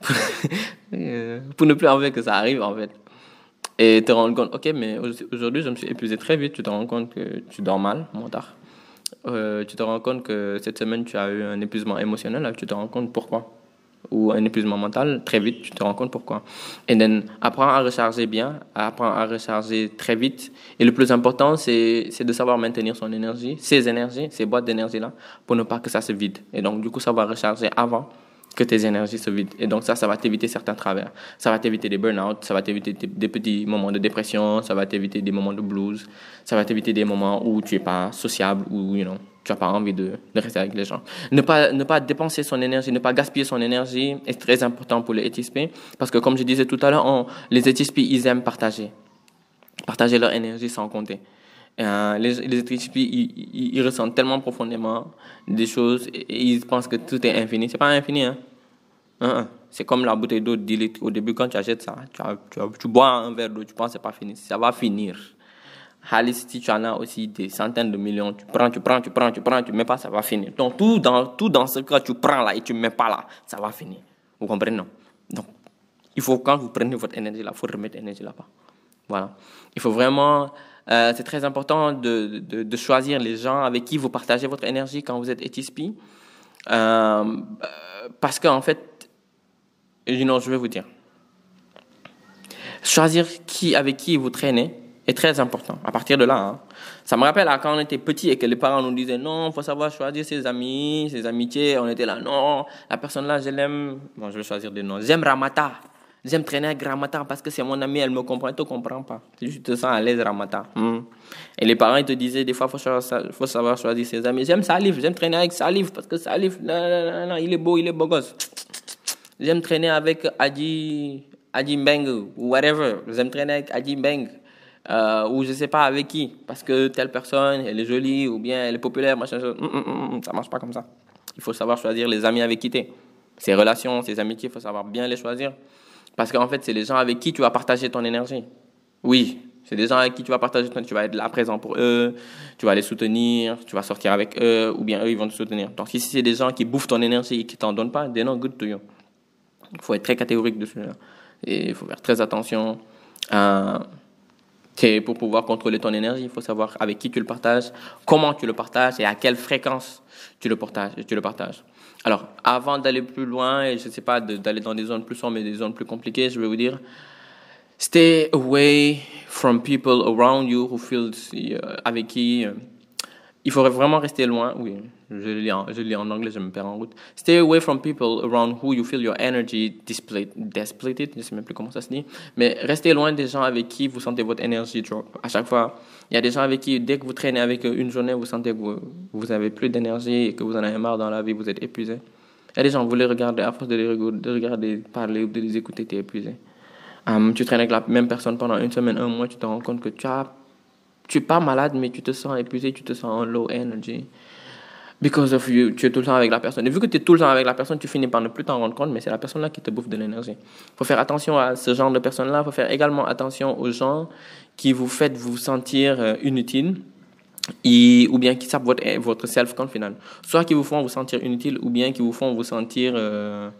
pour ne plus en fait que ça arrive en fait Et te rendre compte, ok, mais aujourd'hui, je me suis épuisé très vite. Tu te rends compte que tu dors mal, moins tard. Euh, tu te rends compte que cette semaine, tu as eu un épuisement émotionnel. tu te rends compte pourquoi. Ou un épuisement mental, très vite, tu te rends compte pourquoi. Et then, apprends à recharger bien, apprends à recharger très vite. Et le plus important, c'est de savoir maintenir son énergie, ses énergies, ses boîtes d'énergie-là, pour ne pas que ça se vide. Et donc, du coup, savoir recharger avant que tes énergies se vident. Et donc ça, ça va t'éviter certains travers. Ça va t'éviter des burn-out, ça va t'éviter des petits moments de dépression, ça va t'éviter des moments de blues, ça va t'éviter des moments où tu n'es pas sociable, où you know, tu n'as pas envie de, de, rester avec les gens. Ne pas, ne pas dépenser son énergie, ne pas gaspiller son énergie est très important pour les ETSP, parce que comme je disais tout à l'heure, les ETSP, ils aiment partager. Partager leur énergie sans compter. Euh, les, les ils, ils, ressentent tellement profondément des choses et, ils pensent que tout est infini. C'est pas infini, hein. C'est comme la bouteille d'eau de 10 litres. Au début, quand tu achètes ça, tu bois un verre d'eau, tu penses que c'est pas fini. Ça va finir. Alice, si tu en as aussi des centaines de millions, tu prends, tu prends, tu prends, tu prends, tu mets pas, ça va finir. Donc, tout dans, tout dans ce cas, tu prends là et tu mets pas là, ça va finir. Vous comprenez, non? Donc, il faut, quand vous prenez votre énergie là, il faut remettre l'énergie là-bas. Voilà. Il faut vraiment euh, c'est très important de, de, choisir les gens avec qui vous partagez votre énergie quand vous êtes ETSP. Euh, parce qu'en fait, know, je vais vous dire, choisir qui, avec qui vous traînez est très important. À partir de là, hein. ça me rappelle quand on était petit et que les parents nous disaient non, faut savoir choisir ses amis, ses amitiés. On était là, non, la personne là, je l'aime. Bon, je vais choisir des noms. J'aime Ramata. J'aime traîner avec Ramata parce que c'est mon ami, elle me comprend, elle te comprend pas. Tu te sens à l'aise, Ramata. Hmm. Et les parents, ils te disaient, des fois, faut, faut, savoir choisir ses amis. J'aime Salif, j'aime traîner avec Salif parce que Salif, il est beau, il est beau gosse. J'aime traîner avec Adi, Adi Mbeng ou whatever. J'aime traîner avec Adi Mbeng. Euh, ou je sais pas avec qui, parce que telle personne, elle est jolie, ou bien elle est populaire, machin, ça hmm, hmm, ça marche pas comme ça. Il faut savoir choisir les amis avec qui tu es. Ses relations, ses amitiés, il faut savoir bien les choisir. Parce qu'en fait, c'est les gens avec qui tu vas partager ton énergie. Oui, c'est des gens avec qui tu vas partager ton Tu vas être là présent pour eux, tu vas les soutenir, tu vas sortir avec eux, ou bien eux, ils vont te soutenir. Donc, si c'est des gens qui bouffent ton énergie et qui t'en donnent pas, they're not good to you. Il faut être très catégorique dessus. Et il faut faire très attention. Euh, pour pouvoir contrôler ton énergie, il faut savoir avec qui tu le partages, comment tu le partages et à quelle fréquence tu le partages. Tu le partages. Alors, avant d'aller plus loin, et je ne sais pas, d'aller dans des zones plus sombres et des zones plus compliquées, je vais vous dire, stay away from people around you who feel, euh, avec qui euh, il faudrait vraiment rester loin. Oui, je lis en, lis en anglais, je me perds en route. Stay away from people around who you feel your energy despleted. Je ne sais même plus comment ça se dit. Mais restez loin des gens avec qui vous sentez votre énergie drop. À chaque fois, il y a des gens avec qui, dès que vous traînez avec eux une journée, vous sentez que vous, vous avez plus d'énergie et que vous en avez marre dans la vie, vous êtes épuisé. Il y a des gens, vous les regardez, à force de les regarder, parler ou de les écouter, tu es épuisé. Um, tu traînes avec la même personne pendant une semaine, un mois, tu te rends compte que tu as tu es pas malade, mais tu te sens épuisé, tu te sens en low energy. Because of you, tu es tout le temps avec la personne. Et vu que tu es tout le temps avec la personne, tu finis par ne plus t'en rendre compte, mais c'est la personne-là qui te bouffe de l'énergie. Il faut faire attention à ce genre de personnes-là. Il faut faire également attention aux gens qui vous font vous sentir euh, inutile ou bien qui sapent votre, votre self-confidence. Soit qui vous font vous sentir inutile ou bien qui vous font vous sentir... Euh,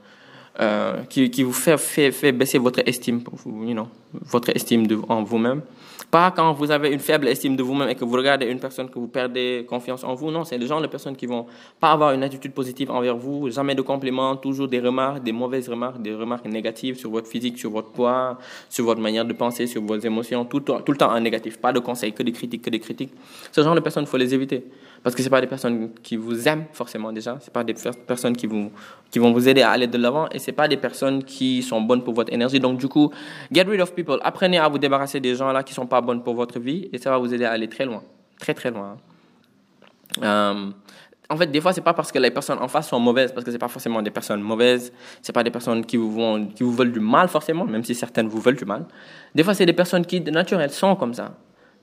euh, qui, vous fait, baisser votre estime, you know, votre estime en vous-même. Pas quand vous avez une faible estime de vous-même et que vous regardez une personne que vous perdez confiance en vous. Non, c'est le genre de personnes qui vont pas avoir une attitude positive envers vous, jamais de compliments, toujours des remarques, des mauvaises remarques, des remarques négatives sur votre physique, sur votre poids, sur votre manière de penser, sur vos émotions, tout, tout le temps en négatif. Pas de conseils, que des critiques, que des critiques. Ce genre de personnes, il faut les éviter. Parce que ce pas des personnes qui vous aiment forcément déjà. Ce pas des personnes qui, vous, qui vont vous aider à aller de l'avant. Et ce pas des personnes qui sont bonnes pour votre énergie. Donc, du coup, get rid of people. Apprenez à vous débarrasser des gens là qui sont pas bonnes pour votre vie. Et ça va vous aider à aller très loin. Très, très loin. Euh, en fait, des fois, c'est pas parce que les personnes en face sont mauvaises, parce que c'est pas forcément des personnes mauvaises, c'est pas des personnes qui vous, qui vous veulent du mal forcément, même si certaines vous veulent du mal. Des fois, c'est des personnes qui, de nature, elles sont comme ça.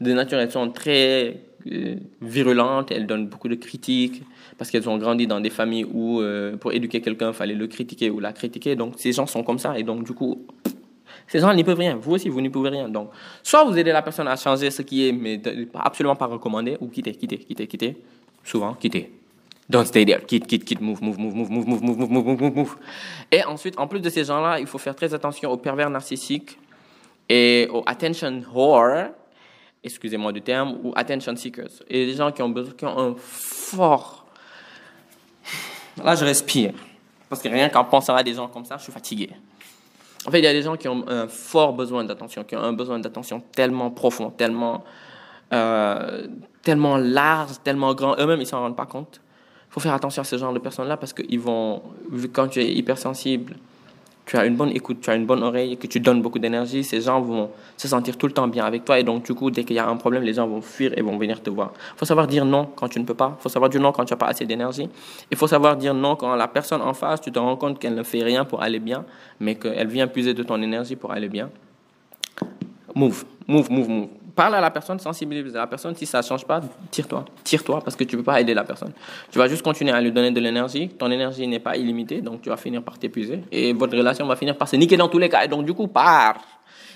De nature, elles sont très euh, virulentes, elles donnent beaucoup de critiques parce qu'elles ont grandi dans des familles où euh, pour éduquer quelqu'un, il fallait le critiquer ou la critiquer. Donc ces gens sont comme ça et donc du coup, ces gens n'y peuvent rien. Vous aussi, vous n'y pouvez rien. Donc, soit vous aidez la personne à changer ce qui est, mais absolument pas recommandé, ou quitter, quitter, quitter, quitter. Souvent, quitter. Don't stay there. Quitte, quitte, quitte, move, move, move, move, move, move, move, move, move, move, move. Et ensuite, en plus de ces gens-là, il faut faire très attention aux pervers narcissiques et aux attention whore, excusez-moi du terme, ou attention seekers. Et les gens qui ont besoin, qui ont un fort. Là, je respire. Parce que rien qu'en pensant à des gens comme ça, je suis fatigué. En fait, il y a des gens qui ont un fort besoin d'attention, qui ont un besoin d'attention tellement profond, tellement, euh, tellement large, tellement grand. Eux-mêmes, ils s'en rendent pas compte. Il faut faire attention à ce genre de personnes-là parce que ils vont, quand tu es hypersensible, tu as une bonne écoute, tu as une bonne oreille que tu donnes beaucoup d'énergie, ces gens vont se sentir tout le temps bien avec toi. Et donc, du coup, dès qu'il y a un problème, les gens vont fuir et vont venir te voir. Il faut savoir dire non quand tu ne peux pas. Il faut savoir dire non quand tu n'as pas assez d'énergie. Il faut savoir dire non quand la personne en face, tu te rends compte qu'elle ne fait rien pour aller bien, mais qu'elle vient puiser de ton énergie pour aller bien. Move, move, move, move parle à la personne, sensibilise la personne. Si ça ne change pas, tire-toi. Tire-toi parce que tu ne peux pas aider la personne. Tu vas juste continuer à lui donner de l'énergie. Ton énergie n'est pas illimitée, donc tu vas finir par t'épuiser. Et votre relation va finir par se niquer dans tous les cas. Et donc, du coup, pars.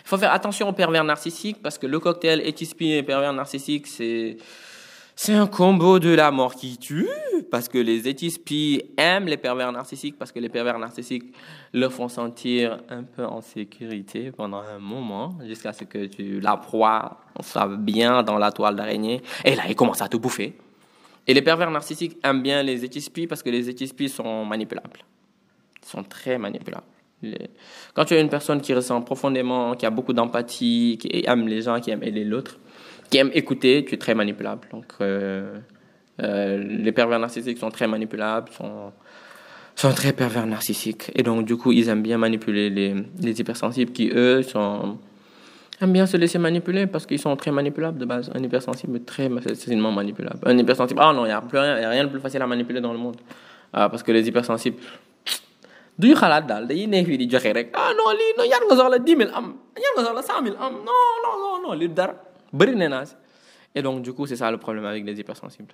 Il faut faire attention aux pervers narcissiques parce que le cocktail HSP et pervers narcissique, c'est c'est un combo de la mort qui tue, parce que les étispis aiment les pervers narcissiques, parce que les pervers narcissiques leur font sentir un peu en sécurité pendant un moment, jusqu'à ce que tu, la proie soit bien dans la toile d'araignée, et là, ils commencent à te bouffer. Et les pervers narcissiques aiment bien les étispis, parce que les étispis sont manipulables. Ils sont très manipulables. Quand tu es une personne qui ressent profondément, qui a beaucoup d'empathie, qui aime les gens, qui aime aider l'autre, qui aime écouter, tu es très manipulable. Donc, euh, euh, les pervers narcissiques sont très manipulables, sont, sont très pervers narcissiques. Et donc, du coup, ils aiment bien manipuler les, les hypersensibles qui, eux, sont, aiment bien se laisser manipuler parce qu'ils sont très manipulables de base. Un hypersensible est très facilement manipulable. Un hypersensible, ah non, il n'y a, rien, a rien de plus facile à manipuler dans le monde. Ah, parce que les hypersensibles, duñu xalaat daal dañuy nekk fii di joxe rek ah non lii non nga soxla dix mille am nga soxla cent mille am non non non non lii dara et donc, du coup, c'est ça le problème avec les hypersensibles.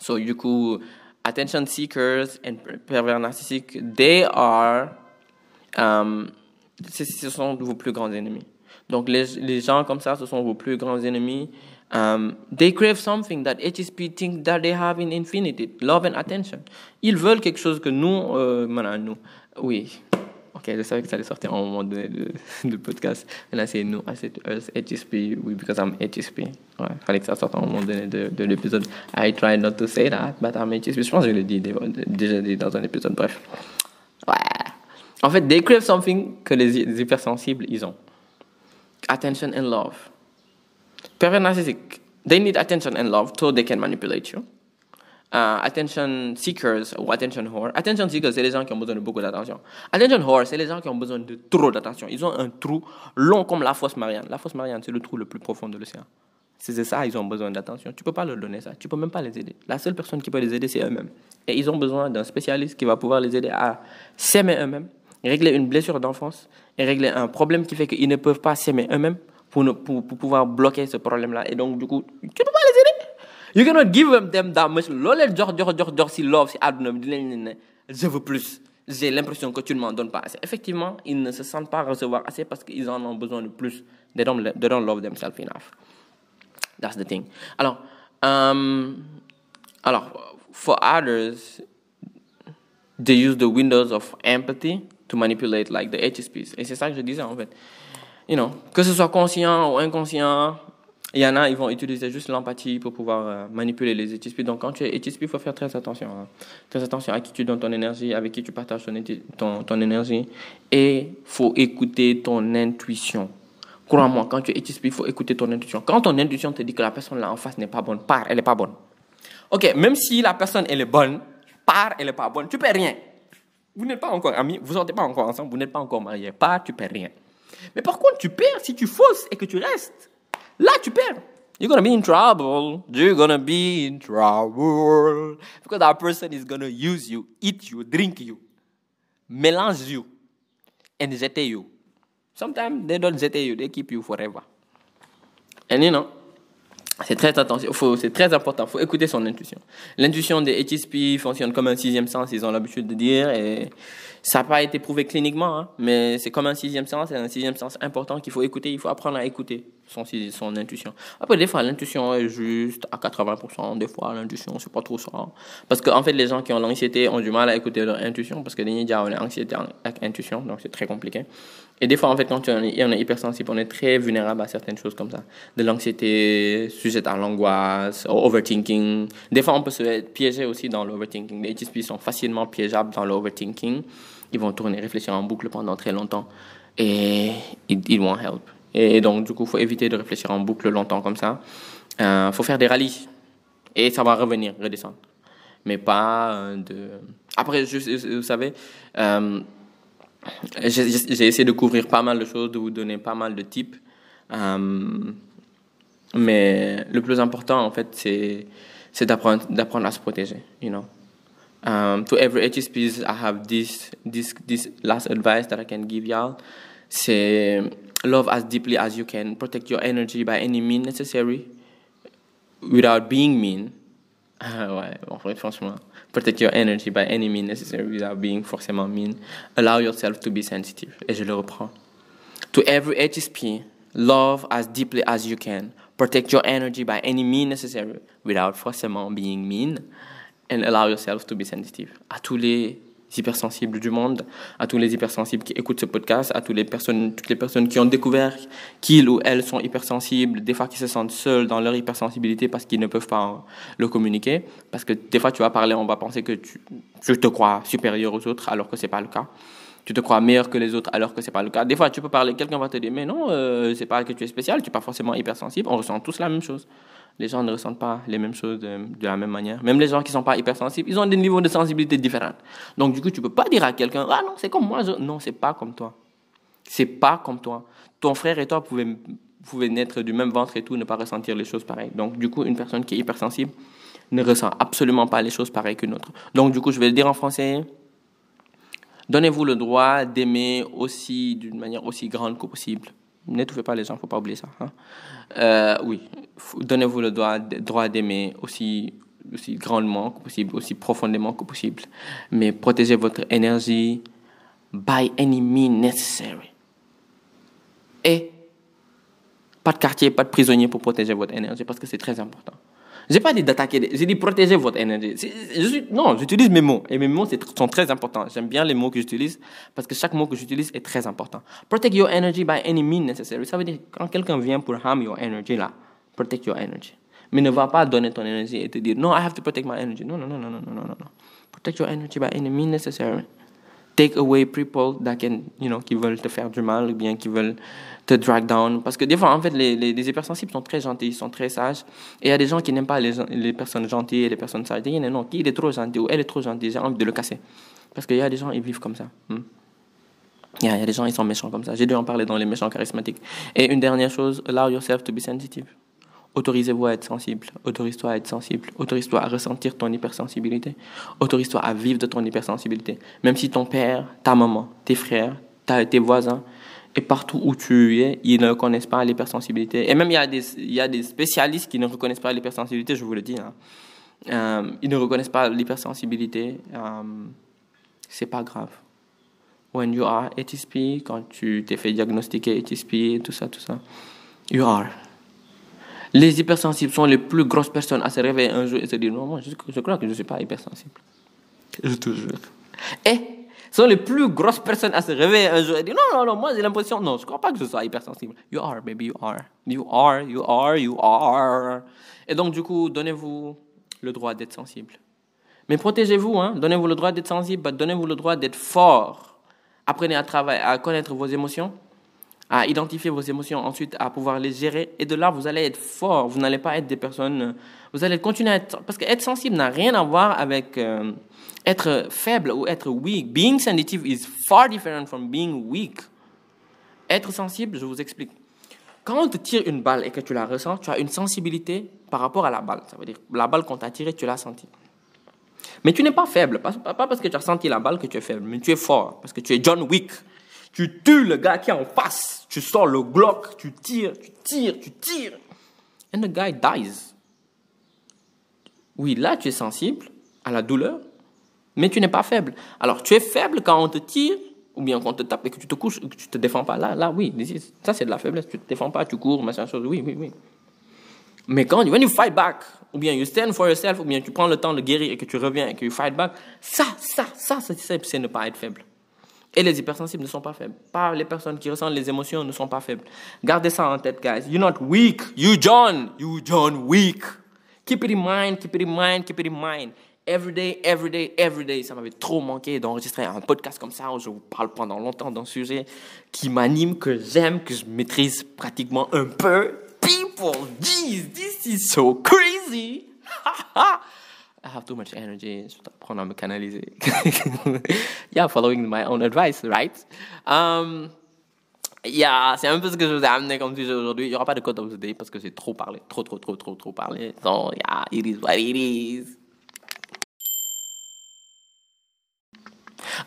So, du coup, attention seekers and pervers narcissiques, they are, um, ce sont vos plus grands ennemis. Donc, les, les gens comme ça, ce sont vos plus grands ennemis. Um, they crave something that HSP think that they have in infinity, love and attention. Ils veulent quelque chose que nous, euh, nous, oui, Ok, je savais que ça allait sortir à un moment donné de, de podcast. Et là, c'est nous, HSP, oui, because I'm HSP. Ouais, fallait que ça sorte à un moment donné de, de l'épisode. I try not to say that, but I'm HSP. Je pense que je l'ai dit déjà dit dans un épisode, bref. Ouais. En fait, they crave something que les, hypersensibles, ils ont. Attention and love. Pervers narcissique, they need attention and love so they can manipulate you. Uh, attention seekers ou attention whore. Attention seekers, c'est les gens qui ont besoin de beaucoup d'attention. Attention whore, c'est les gens qui ont besoin de trop d'attention. Ils ont un trou long comme la fosse Marianne. La fosse Marianne, c'est le trou le plus profond de l'océan. C'est ça, ils ont besoin d'attention. Tu peux pas leur donner ça. Tu peux même pas les aider. La seule personne qui peut les aider, c'est eux-mêmes. Et ils ont besoin d'un spécialiste qui va pouvoir les aider à s'aimer eux-mêmes, régler une blessure d'enfance et régler un problème qui fait qu'ils ne peuvent pas s'aimer eux-mêmes pour, pour, pour pouvoir bloquer ce problème-là. Et donc, du coup, tu peux pas les aider. You cannot give them that much. loo leen jox jox jox jox si love si àdduna je veux plus. J'ai l'impression que tu ne m'en donnes pas assez. Effectivement, ils ne se sentent pas recevoir assez parce qu'ils en ont besoin de plus. They don't, they don't love themselves enough. That's the thing. Alors, um, alors, for others, they use the windows of empathy to manipulate like the HSPs. Et c'est ça que je disais en fait. You know, que ce soit conscient ou inconscient, il y en a, ils vont utiliser juste l'empathie pour pouvoir euh, manipuler les HSP. Donc, quand tu es HSP, il faut faire très attention. Hein. Très attention à qui tu donnes ton énergie, avec qui tu partages ton, énergie. Et il faut écouter ton intuition. Crois-moi, quand tu es HSP, il faut écouter ton intuition. Quand ton intuition te dit que la personne là en face n'est pas bonne, pars, elle n'est pas bonne. Ok, même si la personne elle est bonne, pars, elle n'est pas bonne, tu perds rien. Vous n'êtes pas encore amis, vous n'êtes pas encore ensemble, vous n'êtes pas encore mariés. Pars, tu perds rien. Mais par contre, tu perds si tu fausses et que tu restes. Là, tu perds. You're gonna be in trouble. You're gonna be in trouble. Because that person is gonna use you, eat you, drink you, mélange you, and jeter you. Sometimes they don't jeter you, they keep you forever. And you know, c'est très attention, c'est très important, il faut écouter son intuition. L'intuition des HSP fonctionne comme un sixième sens, ils ont l'habitude de dire, et Ça n'a pas été prouvé cliniquement, hein, mais c'est comme un sixième sens, c'est un sixième sens important qu'il faut écouter, il faut apprendre à écouter son, intuition. Après, des fois, l'intuition est juste à 80%, des fois, l'intuition, c'est pas trop ça. Parce qu'en en fait, les gens qui ont l'anxiété ont du mal à écouter leur intuition, parce que les gens ont l'anxiété avec intuition, donc c'est très compliqué. Et des fois, en fait, quand on est, hypersensible, on est très vulnérable à certaines choses comme ça. De l'anxiété, sujette à l'angoisse, au overthinking. Des fois, on peut se piéger aussi dans l'overthinking. Les HSP sont facilement piégeables dans l'overthinking. Ils vont tourner, réfléchir en boucle pendant très longtemps. Et ils vont help. Et donc, du coup, il faut éviter de réfléchir en boucle longtemps comme ça. Il euh, faut faire des rallyes. Et ça va revenir, redescendre. Mais pas euh, de... Après, vous savez... Euh, j'ai essayé de couvrir pas mal de choses, de vous donner pas mal de types. Mais le plus important, en fait, c'est, d'apprendre, à se protéger, you know. To every HSPs, I have this, this, this last advice that I can give y'all. C'est love as deeply as you can. Protect your energy by any means necessary without being mean. ouais, en fait, franchement. Protect your energy by any means necessary without being forcément mean. Allow yourself to be sensitive. Et je le reprends. To every HSP, love as deeply as you can. Protect your energy by any means necessary without forcément being mean. And allow yourself to be sensitive. À tous les hypersensibles du monde, à tous les hypersensibles qui écoutent ce podcast, à toutes les personnes, toutes les personnes qui ont découvert qu'ils ou elles sont hypersensibles, des fois qui se sentent seuls dans leur hypersensibilité parce qu'ils ne peuvent pas le communiquer, parce que des fois tu vas parler, on va penser que tu, te crois supérieur aux autres alors que c'est pas le cas. Tu te crois meilleur que les autres alors que c'est pas le cas. Des fois tu peux parler, quelqu'un va te dire mais non, euh, c'est pas que tu es spécial, tu n'es pas forcément hypersensible, on ressent tous la même chose les gens ne ressentent pas les mêmes choses de, la même manière. Même les gens qui ne sont pas hypersensibles, ils ont des niveaux de sensibilité différents. Donc, du coup, tu ne peux pas dire à quelqu'un, ah non, c'est comme moi. Je... Non, c'est pas comme toi. C'est pas comme toi. Ton frère et toi pouvez naître du même ventre et tout, ne pas ressentir les choses pareilles. Donc, du coup, une personne qui est hypersensible ne ressent absolument pas les choses pareilles qu'une autre. Donc, du coup, je vais le dire en français. Donnez-vous le droit d'aimer aussi d'une manière aussi grande que possible. N'étouffez pas les gens, faut pas oublier ça. Hein. Euh, oui, donnez-vous le droit, droit d'aimer aussi, aussi grandement que possible, aussi profondément que possible. Mais protégez votre énergie by any means necessary. Et pas de quartier, pas de prisonnier pour protéger votre énergie parce que c'est très important. J'ai pas dit d'attaquer, j'ai dit protéger votre énergie. Non, j'utilise mes mots. Et mes mots sont très importants. J'aime bien les mots que j'utilise parce que chaque mot que j'utilise est très important. Protect your energy by any means necessary. Ça veut dire quand quelqu'un vient pour harm your energy, là, protect your energy. Mais ne va pas donner ton énergie et te dire, no, I have to protect my energy. Non, non, non, non, non, non, non, non. Protect your energy by any means necessary take away people that can, you know, qui veulent te faire du mal ou bien qui veulent te drag down. Parce que des fois, en fait, les, les, hypersensibles sont très gentils, ils sont très sages. Et il y a des gens qui n'aiment pas les, les personnes gentilles et les personnes sages. Il y non, qui est trop gentil ou elle est trop gentille, j'ai envie de le casser. Parce qu'il y a des gens, ils vivent comme ça. Hmm. A, il y a des gens, ils sont méchants comme ça. J'ai dû en parler dans les méchants charismatiques. Et une dernière chose, allow yourself to be sensitive. Autorisez-vous à être sensible. Autorise-toi à être sensible. Autorise-toi à ressentir ton hypersensibilité. Autorise-toi à vivre de ton hypersensibilité. Même si ton père, ta maman, tes frères, tes voisins, et partout où tu es, ils ne reconnaissent pas l'hypersensibilité. Et même il y, a des, il y a des spécialistes qui ne reconnaissent pas l'hypersensibilité, je vous le dis. Hein. Euh, ils ne reconnaissent pas l'hypersensibilité. Euh, c'est pas grave. When you are HSP, quand tu t'es fait diagnostiquer HSP, tout ça, tout ça, you are. Les hypersensibles sont les plus grosses personnes à se réveiller un jour et se dire non, moi, je, crois que je ne suis pas hypersensible. Je te jure. Et sont les plus grosses personnes à se réveiller un jour et dire non, non, non, moi j'ai l'impression, non, je ne crois pas que je sois hypersensible. You are, baby, you are. You are, you are, you are. Et donc, du coup, donnez-vous le droit d'être sensible. Mais protégez-vous, hein. donnez-vous le droit d'être sensible, donnez-vous le droit d'être fort. Apprenez à travailler, à connaître vos émotions à identifier vos émotions, ensuite à pouvoir les gérer. Et de là, vous allez être fort. Vous n'allez pas être des personnes. Vous allez continuer à être. Parce qu'être sensible n'a rien à voir avec euh, être faible ou être weak. Being sensitive is far different from being weak. Être sensible, je vous explique. Quand on te tire une balle et que tu la ressens, tu as une sensibilité par rapport à la balle. Ça veut dire la balle qu'on t'a tirée, tu l'as sentie. Mais tu n'es pas faible. Pas, pas parce que tu as senti la balle que tu es faible, mais tu es fort. Parce que tu es John Wick. Tu tues le gars qui est en face. Tu sors le Glock, tu tires, tu tires, tu tires. And the guy dies. Oui, là, tu es sensible à la douleur, Mais tu n'es pas faible. Alors, tu es faible quand on te tire, ou bien quand on te tape et que tu te couches, que tu te défends pas. Là, là, oui, ça c'est de la faiblesse. Tu te défends pas, tu cours, machin chose. Oui, oui, oui. Mais quand when you fight back, ou bien you stand for yourself, ou bien tu prends le temps de guérir et que tu reviens et que tu fight back, ça, ça, ça, c'est ne pas être faible. Et les hypersensibles ne sont pas faibles. Pas les personnes qui ressentent les émotions ne sont pas faibles. Gardez ça en tête, guys. You're not weak. You John. You John weak. Keep it in mind, keep it in mind, keep it in mind. Every day, every day, every day. Ça m'avait trop manqué d'enregistrer un podcast comme ça où je vous parle pendant longtemps d'un sujet qui m'anime, que j'aime, que je maîtrise pratiquement un peu. People, this is so crazy. I have too much energy. Je à me canaliser. yeah, following my own advice, right? Um, yeah, c'est un peu ce que je vous ai amené comme sujet aujourd'hui. Il n'y aura pas de code of the day parce que j'ai trop parlé. Trop, trop, trop, trop, trop parlé. So, yeah, it is what it is.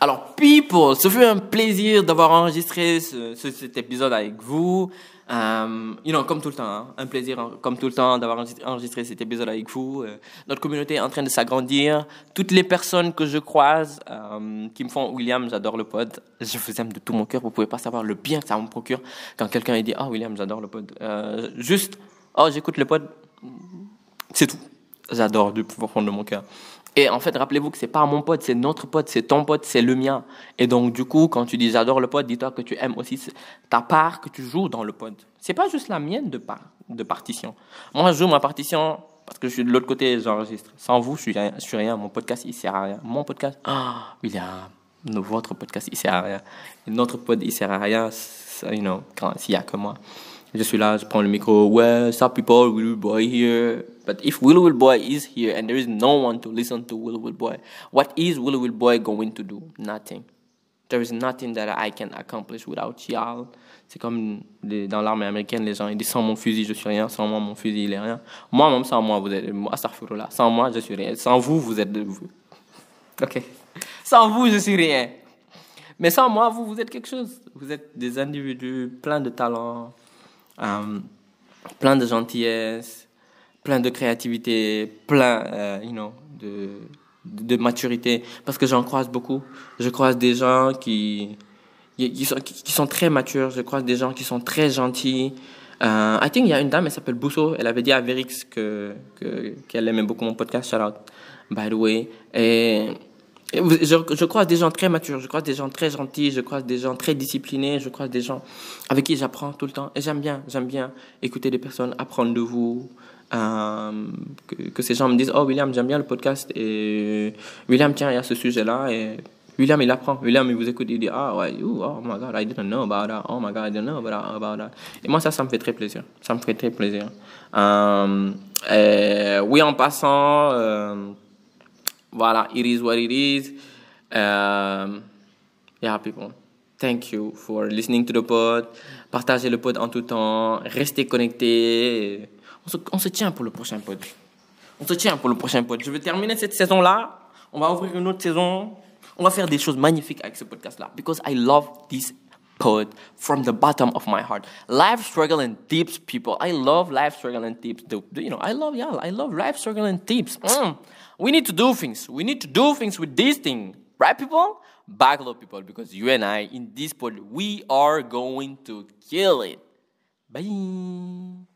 Alors, people, ce fut un plaisir d'avoir enregistré ce, cet épisode avec vous. Um, you comme tout le temps, hein, un plaisir, hein, comme tout le temps, d'avoir enregistré cet épisode avec vous. Euh, notre communauté est en train de s'agrandir. Toutes les personnes que je croise um, qui me font William, j'adore le pod. Je vous aime de tout mon cœur. Vous pouvez pas savoir le bien que ça me procure quand quelqu'un dit Ah, William, j'adore le pod. Euh, juste, oh, j'écoute le pod. C'est tout. J'adore du fond de mon cœur. Et en fait, rappelez-vous que c'est pas mon pote, c'est notre pote, c'est ton pote, c'est le mien. Et donc, du coup, quand tu dis j'adore le pote, dis-toi que tu aimes aussi ta part que tu joues dans le pote. C'est pas juste la mienne de, part, de partition. Moi, je joue ma partition parce que je suis de l'autre côté, j'enregistre. Sans vous, je suis rien, suis rien. Mon podcast, il sert à rien. Mon podcast, ah, il y a votre podcast, il sert à rien. notre pote, il sert à rien, you know, s'il y a que moi. Je suis là, je prends le micro. Well, some people, Will Boy here? But if Will Will Boy is here and there is no one to listen to Will Will Boy, what is Will Will Boy going to do? Nothing. There is nothing that I can accomplish without y'all. C'est comme dans l'armée américaine, les gens ils disent sans mon fusil je suis rien, sans moi mon fusil il est rien. Moi même sans moi vous êtes, là. Sans moi je suis rien. Sans vous vous êtes, vous. ok. Sans vous je suis rien. Mais sans moi vous vous êtes quelque chose. Vous êtes des individus pleins de talents euh, plein de gentillesse, plein de créativité, plein, euh, you know, de, de maturité. Parce que j'en croise beaucoup. Je croise des gens qui, qui, sont, qui sont très matures. Je croise des gens qui sont très gentils. Euh, I think il y a une dame, elle s'appelle Bousso. Elle avait dit à Verix que qu'elle aimait beaucoup mon podcast. Shout out, by the way. Et je, je croise des gens très matures, je croise des gens très gentils, je croise des gens très disciplinés, je croise des gens avec qui j'apprends tout le temps. Et j'aime bien, j'aime bien écouter des personnes, apprendre de vous. Euh, que, ces gens me disent Oh, William, j'aime bien le podcast. Et William, tiens, il y a ce sujet-là. Et William, il apprend. William, il vous écoute, il dit Ah, ouais, oh my God, I didn't know about that. Oh my God, I didn't know about that. Et moi, ça, ça me fait très plaisir. Ça me fait très plaisir. Euh, oui, en passant. Euh, voilà, it is what it is. Um, yeah, people. Thank you for listening to the pod. Partagez le pod en tout temps. Restez connectés. On se, tient pour le prochain pod. On se tient pour le prochain pod. Je vais terminer cette saison-là. On va ouvrir une autre saison. On va faire des choses magnifiques avec ce podcast-là. Because I love this pod from the bottom of my heart. Life struggle and tips, people. I love life struggle and tips. The, you know, I love yeah, I love life struggle and tips. Mm. We need to do things. We need to do things with this thing, right, people? Backlog people, because you and I in this pod, we are going to kill it. Bye.